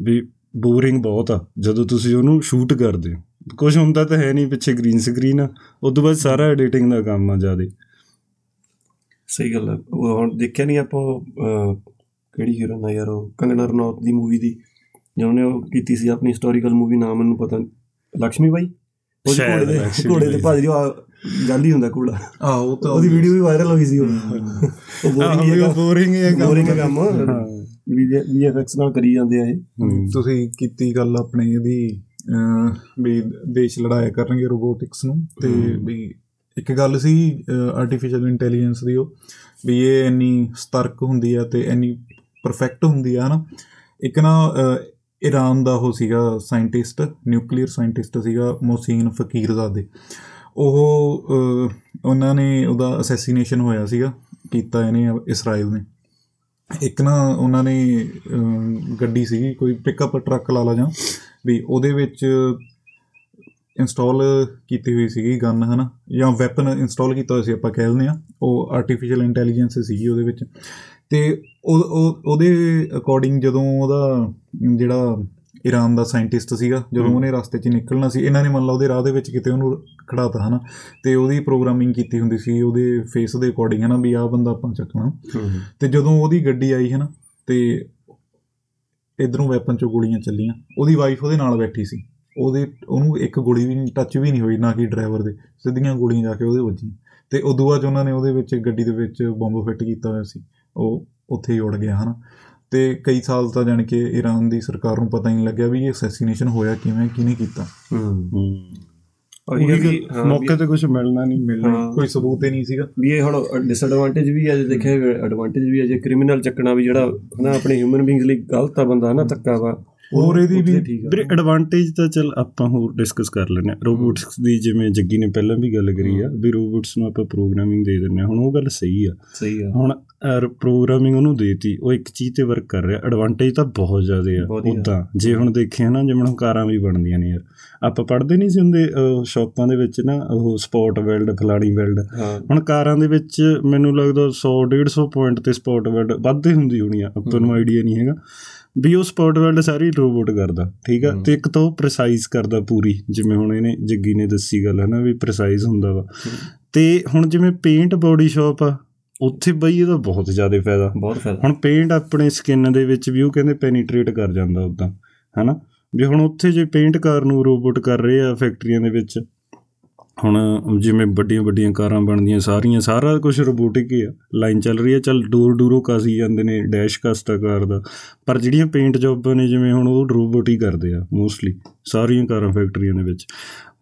ਵੀ ਬੋਰਿੰਗ ਬਹੁਤ ਆ ਜਦੋਂ ਤੁਸੀਂ ਉਹਨੂੰ ਸ਼ੂਟ ਕਰਦੇ ਹੋ। ਕੁਝ ਹੁੰਦਾ ਤਾਂ ਹੈ ਨਹੀਂ ਪਿੱਛੇ ਗ੍ਰੀਨ ਸਕਰੀਨ ਆ। ਉਦੋਂ ਬਾਅਦ ਸਾਰਾ ਐਡੀਟਿੰਗ ਦਾ ਕੰਮ ਆ ਜਿਆਦੇ। ਸਹੀ ਗੱਲ ਹੈ ਹੁਣ ਦੇਖਿਆ ਨਹੀਂ ਆਪਾਂ ਕਿਹੜੀ ਹੀਰੋ ਨਾ ਯਾਰ ਉਹ ਕੰਗਨਾ ਰਣੌਤ ਦੀ ਮੂਵੀ ਦੀ ਜਿਹਨੇ ਉਹ ਕੀਤੀ ਸੀ ਆਪਣੀ ਹਿਸਟੋਰੀਕਲ ਮੂਵੀ ਨਾਮ ਮੈਨੂੰ ਪਤਾ ਲక్ష్ਮੀ ਬਾਈ? ਉਹ ਘੋੜੇ ਦੇ ਘੋੜੇ ਦੇ ਭਾਜੀ ਜਾਂਦੀ ਹੁੰਦਾ ਘੋੜਾ। ਆ ਉਹ ਤਾਂ ਉਹਦੀ ਵੀਡੀਓ ਵੀ ਵਾਇਰਲ ਹੋਈ ਸੀ ਉਹ। ਬੋਰਿੰਗ ਹੈ ਕੰਮ। ਬੋਰਿੰਗ ਹੈ ਕੰਮ। ਵੀਐਫਐਕਸ ਨਾਲ ਕਰੀ ਜਾਂਦੇ ਆ ਇਹ। ਤੁਸੀਂ ਕੀਤੀ ਗੱਲ ਆਪਣੇ ਇਹਦੀ। ਵੀ ਦੇਸ਼ ਲੜਾਇਆ ਕਰਨਗੇ ਰੋਬੋਟਿਕਸ ਨੂੰ ਤੇ। ਵੀ ਇੱਕ ਗੱਲ ਸੀ ਆਰਟੀਫੀਸ਼ੀਅਲ ਇੰਟੈਲੀਜੈਂਸ ਦੀ ਉਹ ਵੀ ਇਹ ਇੰਨੀ ਸਤਰਕ ਹੁੰਦੀ ਆ ਤੇ ਇੰਨੀ ਪਰਫੈਕਟ ਹੁੰਦੀ ਆ ਹਨਾ। ਇੱਕ ਨਾ ਈਰਾਨ ਦਾ ਉਹ ਸੀਗਾ ਸਾਇੰਟਿਸਟ ਨਿਊਕਲੀਅਰ ਸਾਇੰਟਿਸਟ ਸੀਗਾ ਮੋਸੀਨ ਫਕੀਰਜ਼ਾਦੇ। ਉਹ ਉਹਨਾਂ ਨੇ ਉਹਦਾ ਅਸੈਸੀਨੇਸ਼ਨ ਹੋਇਆ ਸੀਗਾ ਕੀਤਾ ਇਹਨੇ ਇਸਰਾਈਲ ਨੇ। ਇੱਕ ਨਾ ਉਹਨਾਂ ਨੇ ਅਹ, ਗੱਡੀ ਸੀਗੀ ਕੋਈ ਪਿਕਅਪ ਟਰੱਕ ਲਾ ਲਾ ਜਾਂ ਵੀ ਉਹਦੇ ਵਿੱਚ ਇੰਸਟਾਲ ਕੀਤੀ ਹੋਈ ਸੀਗੀ ਗਨ ਹਨਾ? ਜਾਂ ਵੈਪਨ ਇੰਸਟਾਲ ਕੀਤਾ ਹੋਇਆ ਸੀ ਆਪਾਂ ਕਹਿ ਦਿੰਦੇ ਆ। ਉਹ ਆਰਟੀਫੀਸ਼ੀਅਲ ਇੰਟੈਲੀਜੈਂਸ ਸੀਗੀ ਉਹਦੇ ਵਿੱਚ। ਤੇ ਉਹ ਉਹ- ਉਹਦੇ ਅਕੋਰਡਿੰਗ ਜਦੋਂ ਉਹਦਾ ਜਿਹੜਾ ਈਰਾਨ ਦਾ ਸਾਇੰਟਿਸਟ ਸੀਗਾ ਜਦੋਂ। ਉਹਨੇ ਰਸਤੇ 'ਚ ਨਿਕਲਣਾ ਸੀ ਇਹਨਾਂ ਨੇ ਮੰਨ ਲਾ ਉਹਦੇ ਰਾਹ ਦੇ ਵਿੱਚ ਕਿਤੇ ਉਹਨੂੰ ਖੜਾਤਾ ਹਨਾ? ਤੇ ਉਹਦੀ ਪ੍ਰੋਗਰਾਮਿੰਗ ਕੀਤੀ ਹੁੰਦੀ ਸੀ ਉਹਦੇ ਫੇਸ ਦੇ ਅਕੋਰਡਿੰਗ ਹਨਾ ਵੀ ਆਹ ਬੰਦਾ ਆਪਾਂ ਚੱਕਣਾ। ਤੇ ਜਦੋਂ ਉਹਦੀ ਗੱਡੀ ਆਈ ਹੈ ਨਾ ਤੇ ਇਧਰੋਂ ਵੈਪਨ ਚੋਂ ਗੋਲੀਆਂ ਚੱਲੀਆਂ। ਉਹਦੀ ਵਾਈਫ ਉਹਦੇ ਨਾਲ ਬੈਠੀ ਸੀ। ਉਹਦੇ ਉਹਨੂੰ ਇੱਕ ਗੋਲੀ ਵੀ ਟੱਚ ਵੀ ਨਹੀਂ ਹੋਈ ਨਾ ਕਿ ਡਰਾਈਵਰ ਦੇ। ਸਿੱਧੀਆਂ ਗੋਲੀਆਂ ਜਾ ਕੇ ਉਹਦੇ ਵੱਜੀਆਂ। ਤੇ ਉਦੋਂ ਬਾਅਦ ਉਹਨਾਂ ਨੇ ਉਹਦੇ ਵਿੱਚ ਗੱਡੀ ਦੇ ਵਿੱਚ ਬੰਬ ਫਿੱਟ ਕੀਤਾ ਹੋਇਆ ਸੀ। ਉਹ ਉੱਥੇ ਹੀ ਉੜ ਗਿਆ ਹਨਾ? ਤੇ ਕਈ ਸਾਲ ਤਾਂ ਜਾਣ ਕੇ ਈਰਾਨ ਦੀ ਸਰਕਾਰ ਨੂੰ ਪਤਾ ਹੀ ਨਹੀਂ ਲੱਗਿਆ ਵੀ ਇਹ ਅਸੈਸੀਨੇਸ਼ਨ ਹੋਇਆ ਕਿਵੇਂ ਕਿਹਨੇ ਕੀਤਾ। ਉਹੀ ਹੈ। ਵੀ ਹਾਂ, ਮੌਕੇ ਤੇ ਕੁਝ ਮਿਲਣਾ ਨਹੀਂ ਮਿਲਣਾ। ਕੋਈ ਸਬੂਤ ਹੀ ਨਹੀਂ ਸੀਗਾ। ਵੀ ਇਹ ਹੁਣ ਡਿਸਐਡਵਾਂਟੇਜ ਵੀ ਹੈ ਜੇ ਦੇਖਿਆ ਐਡਵਾਂਟੇਜ ਵੀ ਹੈ ਜੇ ਕ੍ਰਿਮੀਨਲ ਚੱਕਣਾ ਵੀ ਜਿਹੜਾ ਹਨਾ ਆਪਣੇ ਹਿਊਮਨ ਬੀਇੰਗਸ ਲਈ ਗਲਤ ਆ ਬੰਦਾ ਹਨਾ ਧੱਕਾ ਵਾ। ਹੋਰ ਇਹਦੀ ਵੀ ਆ। ਵੀਰੇ ਐਡਵਾਂਟੇਜ ਤਾਂ ਚਲ ਆਪਾਂ ਹੋਰ ਡਿਸਕਸ ਕਰ ਲੈਂਦੇ ਹਾਂ। ਰੋਬੋਟਸ ਦੀ ਜਿਵੇਂ ਜੱਗੀ ਨੇ ਪਹਿਲਾਂ ਵੀ ਗੱਲ ਕਰੀ ਆ ਵੀ ਰੋਬੋਟਸ ਨੂੰ ਆਪਾਂ ਪ੍ਰੋਗਰਾਮਿੰਗ ਦੇ ਦਿੰਦੇ ਹਾਂ। ਹੁਣ ਉਹ ਗੱਲ ਸਹੀ ਆ। ਸਹੀ ਆ। ਹੁਣ ਪ੍ਰੋਗਰਾਮਿੰਗ ਉਹਨੂੰ ਦੇਤੀ ਉਹ ਇੱਕ ਚੀਜ਼ ਤੇ ਵਰਕ ਕਰ ਰਿਹਾ। ਐਡਵਾਂਟੇਜ ਤਾਂ ਬਹੁਤ ਜ਼ਿਆਦਾ ਆ ਉਦਾਂ। ਜੇ ਹੁਣ ਦੇਖਿਆ ਨਾ ਜਿਵੇਂ ਹੁਣ ਕਾਰਾਂ ਵੀ ਬਣਦੀਆਂ ਨੇ ਯਾਰ। ਆਪਾਂ ਪੜ੍ਹਦੇ ਨਹੀਂ ਸੀ ਹੁੰਦੇ ਸ਼ਾਪਾਂ ਦੇ ਵਿੱਚ ਨਾ ਉਹ ਸਪੋਰਟ ਵੈਲਡ ਫਲਾਣੀ ਵੈਲਡ ਹੁਣ ਕਾਰਾਂ ਦੇ ਵਿੱਚ ਮੈਨੂੰ ਲੱਗਦਾ 100 150 ਪੁਆਇੰਟ ਤੇ ਸਪੋਰਟ ਵੈਲਡ ਵੱਧੇ ਹੁੰਦੀ ਹੋਣੀ ਆ। ਆਪਾਂ ਨੂੰ ਆਈਡੀਆ ਨਹੀਂ ਹੈਗਾ। ਵੀ ਉਹ ਸਪੋਰਟ ਵੈਲਡ ਸਾਰੀ ਰੋਬੋਟ ਕਰਦਾ ਠੀਕ ਆ। ਤੇ ਇੱਕ ਤਾਂ ਉਹ ਪ੍ਰੀਸਾਈਜ਼ ਕਰਦਾ ਪੂਰੀ ਜਿਵੇਂ ਹੁਣ ਇਹਨੇ ਜੱਗੀ ਨੇ ਦੱਸੀ ਗੱਲ ਹੈ ਨਾ ਵੀ ਪ੍ਰੀਸਾਈਜ਼ ਹੁੰਦਾ ਵਾ। ਤੇ ਹੁਣ ਜਿਵੇਂ ਪੇਂਟ ਬੋਡੀ ਸ਼ਾਪ ਆ ਉੱਥੇ ਬਈ ਇਹਦਾ ਬਹੁਤ ਜ਼ਿਆਦਾ ਫਾਇਦਾ। ਬਹੁਤ ਫਾਇਦਾ। ਹੁਣ ਪੇਂਟ ਆਪਣੇ ਸਕਿਨ ਦੇ ਵਿੱਚ ਵੀ ਉਹ ਕਹਿੰਦੇ ਪੈਨੀਟ੍ਰੇਟ ਕਰ ਜਾਂਦਾ ਉਦਾਂ ਹਨਾ? ਵੀ ਹੁਣ ਉੱਥੇ ਜੇ ਪੇਂਟ ਕਾਰ ਨੂੰ ਰੋਬੋਟ ਕਰ ਰਹੇ ਆ ਫੈਕਟਰੀਆਂ ਦੇ ਵਿੱਚ ਹੁਣ ਜਿਵੇਂ ਵੱਡੀਆਂ ਵੱਡੀਆਂ ਕਾਰਾਂ ਬਣਦੀਆਂ, ਸਾਰੀਆਂ, ਸਾਰਾ ਕੁਝ ਰੋਬੋਟਿਕ ਹੀ ਆ। ਲਾਈਨ ਚੱਲ ਰਹੀ ਹੈ ਚੱਲ ਡੋਰ ਡੂਰੋ ਕਾਸੀ ਜਾਂਦੇ ਨੇ ਡੈਸ਼ ਕਾਸਟਾ ਕਾਰ ਦਾ। ਪਰ ਜਿਹੜੀਆਂ ਪੇਂਟ ਜੌਬਾਂ ਨੇ, ਜਿਵੇਂ ਹੁਣ ਉਹ ਰੋਬੋਟ ਹੀ ਕਰਦੇ ਆ ਮੋਸਟਲੀ ਸਾਰੀਆਂ ਕਾਰਾਂ ਫੈਕਟਰੀਆਂ ਦੇ ਵਿੱਚ।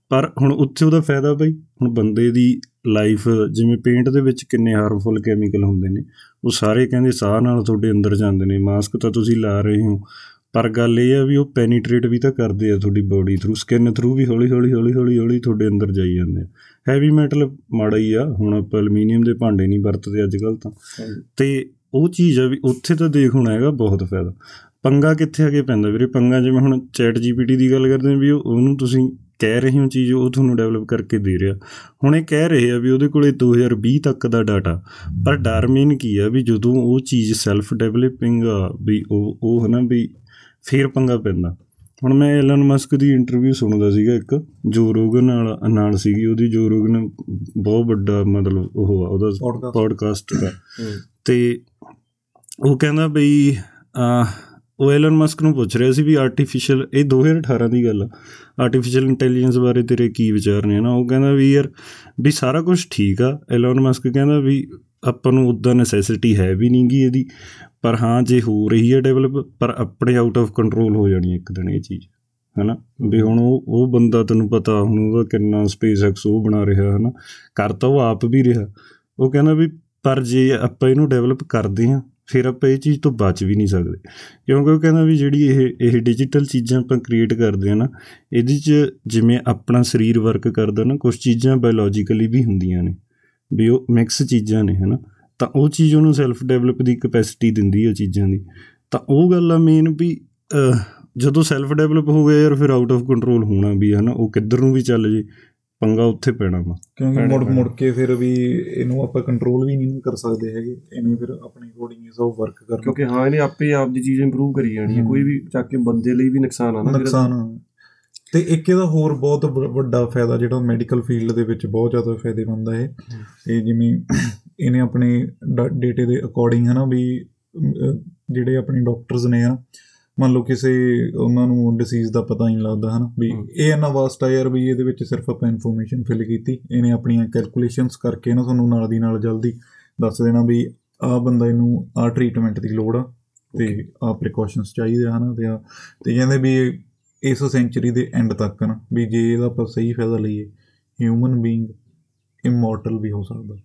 ਪਰ ਹੁਣ ਉੱਥੇ ਉਹਦਾ ਫਾਇਦਾ ਬਈ, ਹੁਣ ਬੰਦੇ ਦੀ ਲਾਈਫ ਜਿਵੇਂ ਪੇਂਟ ਦੇ ਵਿੱਚ ਕਿੰਨੇ ਹਾਰਮਫੁਲ ਕੈਮੀਕਲ ਹੁੰਦੇ ਨੇ, ਉਹ ਸਾਰੇ ਕਹਿੰਦੇ ਸਾਹ ਨਾਲ ਤੁਹਾਡੇ ਅੰਦਰ ਜਾਂਦੇ ਨੇ ਮਾਸਕ ਤਾਂ ਤੁਸੀਂ ਲਾ ਰਹੇ ਹੋ। ਪਰ ਗੱਲ ਇਹ ਆ ਵੀ ਉਹ ਪੈਨੀਟ੍ਰੇਟ ਵੀ ਤਾਂ ਕਰਦੇ ਆ ਤੁਹਾਡੀ ਬੋਡੀ ਥਰੂ ਸਕਿਨ ਥਰੂ ਵੀ ਹੌਲੀ ਹੌਲੀ ਹੌਲੀ ਹੌਲੀ ਹੌਲੀ ਤੁਹਾਡੇ ਅੰਦਰ ਜਾਈ ਜਾਂਦੇ ਆ। ਹੈਵੀ ਮੈਟਲ ਮਾੜਾ ਹੀ ਆ ਹੁਣ ਆਪਾਂ ਐਲੂਮੀਨੀਅਮ ਦੇ ਭਾਂਡੇ ਨਹੀਂ ਵਰਤਦੇ ਅੱਜ ਕੱਲ੍ਹ ਤਾਂ ਤੇ ਉਹ ਚੀਜ਼ ਆ ਵੀ ਉੱਥੇ ਤਾਂ ਦੇਖ ਹੁਣ ਹੈਗਾ ਬਹੁਤ ਫਾਇਦਾ। ਪੰਗਾ ਕਿੱਥੇ ਅੱਗੇ ਪੈਂਦਾ ਵੀਰੇ? ਪੰਗਾ ਜਿਵੇਂ ਹੁਣ ਚੈਟ ਜੀਪੀਟੀ ਦੀ ਗੱਲ ਕਰਦੇ ਹਾਂ ਵੀ ਉਹ- ਉਹਨੂੰ ਤੁਸੀਂ ਕਹਿ ਰਹੇ ਹੋ ਚੀਜ਼ ਉਹ ਤੁਹਾਨੂੰ ਡਿਵੈਲਪ ਕਰਕੇ ਦੇ ਰਿਹਾ। ਹੁਣ ਇਹ ਕਹਿ ਰਹੇ ਆ ਵੀ ਉਹਦੇ ਕੋਲੇ 2020 ਤੱਕ ਦਾ ਡਾਟਾ ਪਰ ਡਰ ਮੇਨ ਕੀ ਆ ਵੀ ਜਦੋਂ ਉਹ ਚੀਜ਼ ਸੈਲਫ ਡਿਵੈਲਪਿੰਗ ਆ ਵੀ ਉਹ ਉਹ ਹਨਾ ਵੀ ਫੇਰ ਪੰਗਾ ਪੈਂਦਾ। ਹੁਣ ਮੈਂ ਐਲਨ ਮਸਕ ਦੀ ਇੰਟਰਵਿਊ ਸੁਣਦਾ ਸੀਗਾ ਇੱਕ ਜੋ ਰੋਗਨ ਨਾਲ ਨਾਲ ਸੀਗੀ ਉਹਦੀ। ਜੋ ਰੋਗਨ ਬਹੁਤ ਵੱਡਾ ਮਤਲਬ ਉਹ ਆ ਉਹਦਾ। ਪੋਡਕਾਸਟ ਦਾ। ਤੇ ਉਹ ਕਹਿੰਦਾ ਬਈ ਉਹ ਐਲਨ ਮਸਕ ਨੂੰ ਪੁੱਛ ਰਿਹਾ ਸੀ ਵੀ ਆਰਟੀਫੀਸ਼ੀਅਲ ਇਹ 2018 ਦੀ ਗੱਲ ਆ। ਆਰਟੀਫੀਸ਼ੀਅਲ ਇੰਟੈਲੀਜੈਂਸ ਬਾਰੇ ਤੇਰੇ ਕੀ ਵਿਚਾਰ ਨੇ? ਨਾ ਉਹ ਕਹਿੰਦਾ ਵੀ ਯਾਰ ਵੀ ਸਾਰਾ ਕੁਝ ਠੀਕ ਆ। ਐਲਨ ਮਸਕ ਕਹਿੰਦਾ ਵੀ ਆਪਾਂ ਨੂੰ ਉਦਾਂ ਨੈਸੈਸਿਟੀ ਹੈ ਵੀ ਨਹੀਂਗੀ ਇਹਦੀ। ਪਰ ਹਾਂ, ਜੇ ਹੋ ਰਹੀ ਹੈ ਡਿਵੈਲਪ ਪਰ ਆਪਣੇ ਆਊਟ ਆਫ ਕੰਟਰੋਲ ਹੋ ਜਾਣੀ ਹੈ ਇੱਕ ਦਿਨ ਇਹ ਚੀਜ਼, ਹੈਨਾ? ਵੀ ਹੁਣ ਉਹ ਉਹ ਬੰਦਾ ਤੈਨੂੰ ਪਤਾ, ਹੁਣ ਉਹਦਾ ਕਿੰਨਾ ਸਪੇਸ ਐਕਸ ਉਹ ਬਣਾ ਰਿਹਾ, ਹੈਨਾ? ਕਰ ਤਾਂ ਉਹ ਆਪ ਵੀ ਰਿਹਾ। ਉਹ ਕਹਿੰਦਾ ਵੀ, ਪਰ ਜੇ ਆਪਾਂ ਇਹਨੂੰ ਡਿਵੈਲਪ ਕਰਦੇ ਹਾਂ, ਫਿਰ ਆਪਾਂ ਇਹ ਚੀਜ਼ ਤੋਂ ਬਚ ਵੀ ਨਹੀਂ ਸਕਦੇ। ਕਿਉਂਕਿ ਉਹ ਕਹਿੰਦਾ ਵੀ ਜਿਹੜੀ ਇਹ ਇਹ ਡਿਜੀਟਲ ਚੀਜ਼ਾਂ ਆਪਾਂ ਕ੍ਰੀਏਟ ਕਰਦੇ ਹਾਂ ਨਾ, ਇਹਦੇ 'ਚ ਜਿਵੇਂ ਆਪਣਾ ਸਰੀਰ ਵਰਕ ਕਰਦਾ ਨਾ ਕੁਝ ਚੀਜ਼ਾਂ ਬਾਇਓਲੋਜੀਕਲੀ ਵੀ ਹੁੰਦੀਆਂ ਨੇ। ਵੀ ਉਹ ਮਿਕਸ ਚੀਜ਼ਾਂ ਨੇ, ਹਨਾ? ਤਾਂ ਉਹ ਚੀਜ਼ ਉਹਨੂੰ ਸੈਲਫ ਡਿਵੈਲਪ ਦੀ ਕਪੈਸਿਟੀ ਦਿੰਦੀ ਹੈ ਚੀਜ਼ਾਂ ਦੀ ਤਾਂ ਉਹ ਗੱਲ ਆ ਮੇਨ ਵੀ ਜਦੋਂ ਸੈਲਫ ਡਿਵੈਲਪ ਹੋ ਗਿਆ ਯਾਰ ਫਿਰ ਆਊਟ ਆਫ ਕੰਟਰੋਲ ਹੋਣਾ ਵੀ ਹੈ ਨਾ ਉਹ ਕਿੱਧਰ ਨੂੰ ਵੀ ਚੱਲ ਜੇ ਪੰਗਾ ਉੱਥੇ ਪੈਣਾ ਵਾ ਕਿਉਂਕਿ ਮੁੜ। ਮੁੜ ਕੇ ਫਿਰ ਵੀ ਇਹਨੂੰ ਆਪਾਂ ਕੰਟਰੋਲ ਵੀ ਨਹੀਂ ਕਰ ਸਕਦੇ ਹੈਗੇ ਇਹਨੂੰ ਫਿਰ ਆਪਣੇ ਅਕੋਰਡਿੰਗ ਹੀ ਸਭ ਵਰਕ ਕਰਨਾ ਕਿਉਂਕਿ ਹਾਂ ਇਹਨੇ ਆਪੇ ਆਪ ਦੀ ਚੀਜ਼ ਇੰਪਰੂਵ ਕਰੀ ਜਾਣੀ ਹੈ। ਕੋਈ ਵੀ ਚੱਕ ਕੇ ਬੰਦੇ ਲਈ ਵੀ ਨੁਕਸਾਨ ਆ ਨਾ ਨੁਕਸਾਨ ਆ। ਤੇ ਇੱਕ ਇਹਦਾ ਹੋਰ ਬਹੁਤ ਵੱਡਾ ਫਾਇਦਾ ਜਿਹੜਾ ਮੈਡੀਕਲ ਫੀਲਡ ਦੇ ਵਿੱਚ ਬਹੁਤ ਜ਼ਿਆਦਾ ਫਾਇਦੇਮੰਦ ਹੈ ਇਹ ਜਿਵੇਂ ਇਹਨੇ ਆਪਣੇ ਡੇਟੇ ਦੇ ਅਕੋਰਡਿੰਗ ਹਨਾ ਵੀ ਜਿਹੜੇ ਆਪਣੇ ਡਾਕਟਰਸ ਨੇ ਆ ਮੰਨ ਲਓ ਕਿਸੇ ਉਹਨਾਂ ਨੂੰ ਡਿਸੀਜ਼ ਦਾ ਪਤਾ ਹੀ ਨਹੀਂ ਲੱਗਦਾ ਹਨਾ ਵੀ। ਇਹ ਇੰਨਾ ਵਾਸਟ ਆ ਯਾਰ ਵੀ ਇਹਦੇ ਵਿੱਚ ਸਿਰਫ ਆਪਾਂ ਇਨਫੋਰਮੇਸ਼ਨ ਫਿਲ ਕੀਤੀ ਇਹਨੇ ਆਪਣੀਆਂ ਕੈਲਕੂਲੇਸ਼ਨਸ ਕਰਕੇ ਨਾ ਤੁਹਾਨੂੰ ਨਾਲ ਦੀ ਨਾਲ ਜਲਦੀ ਦੱਸ ਦੇਣਾ ਵੀ ਆਹ ਬੰਦਾ ਇਹਨੂੰ ਆਹ ਟ੍ਰੀਟਮੈਂਟ ਦੀ ਲੋੜ ਆ ਤੇ ਆਹ ਪ੍ਰੀਕਾਸ਼ਨਸ ਚਾਹੀਦੇ ਆ ਹਨਾ ਤੇ ਆ ਤੇ ਕਹਿੰਦੇ ਵੀ ਇਸ ਸੈਂਚੁਰੀ ਦੇ ਐਂਡ ਤੱਕ ਨਾ ਵੀ ਜੇ ਇਹਦਾ ਆਪਾਂ ਸਹੀ ਫਾਇਦਾ ਲਈਏ ਹਿਊਮਨ ਬੀਇੰਗ ਇਮੋਰਟਲ ਵੀ ਹੋ ਸਕਦਾ।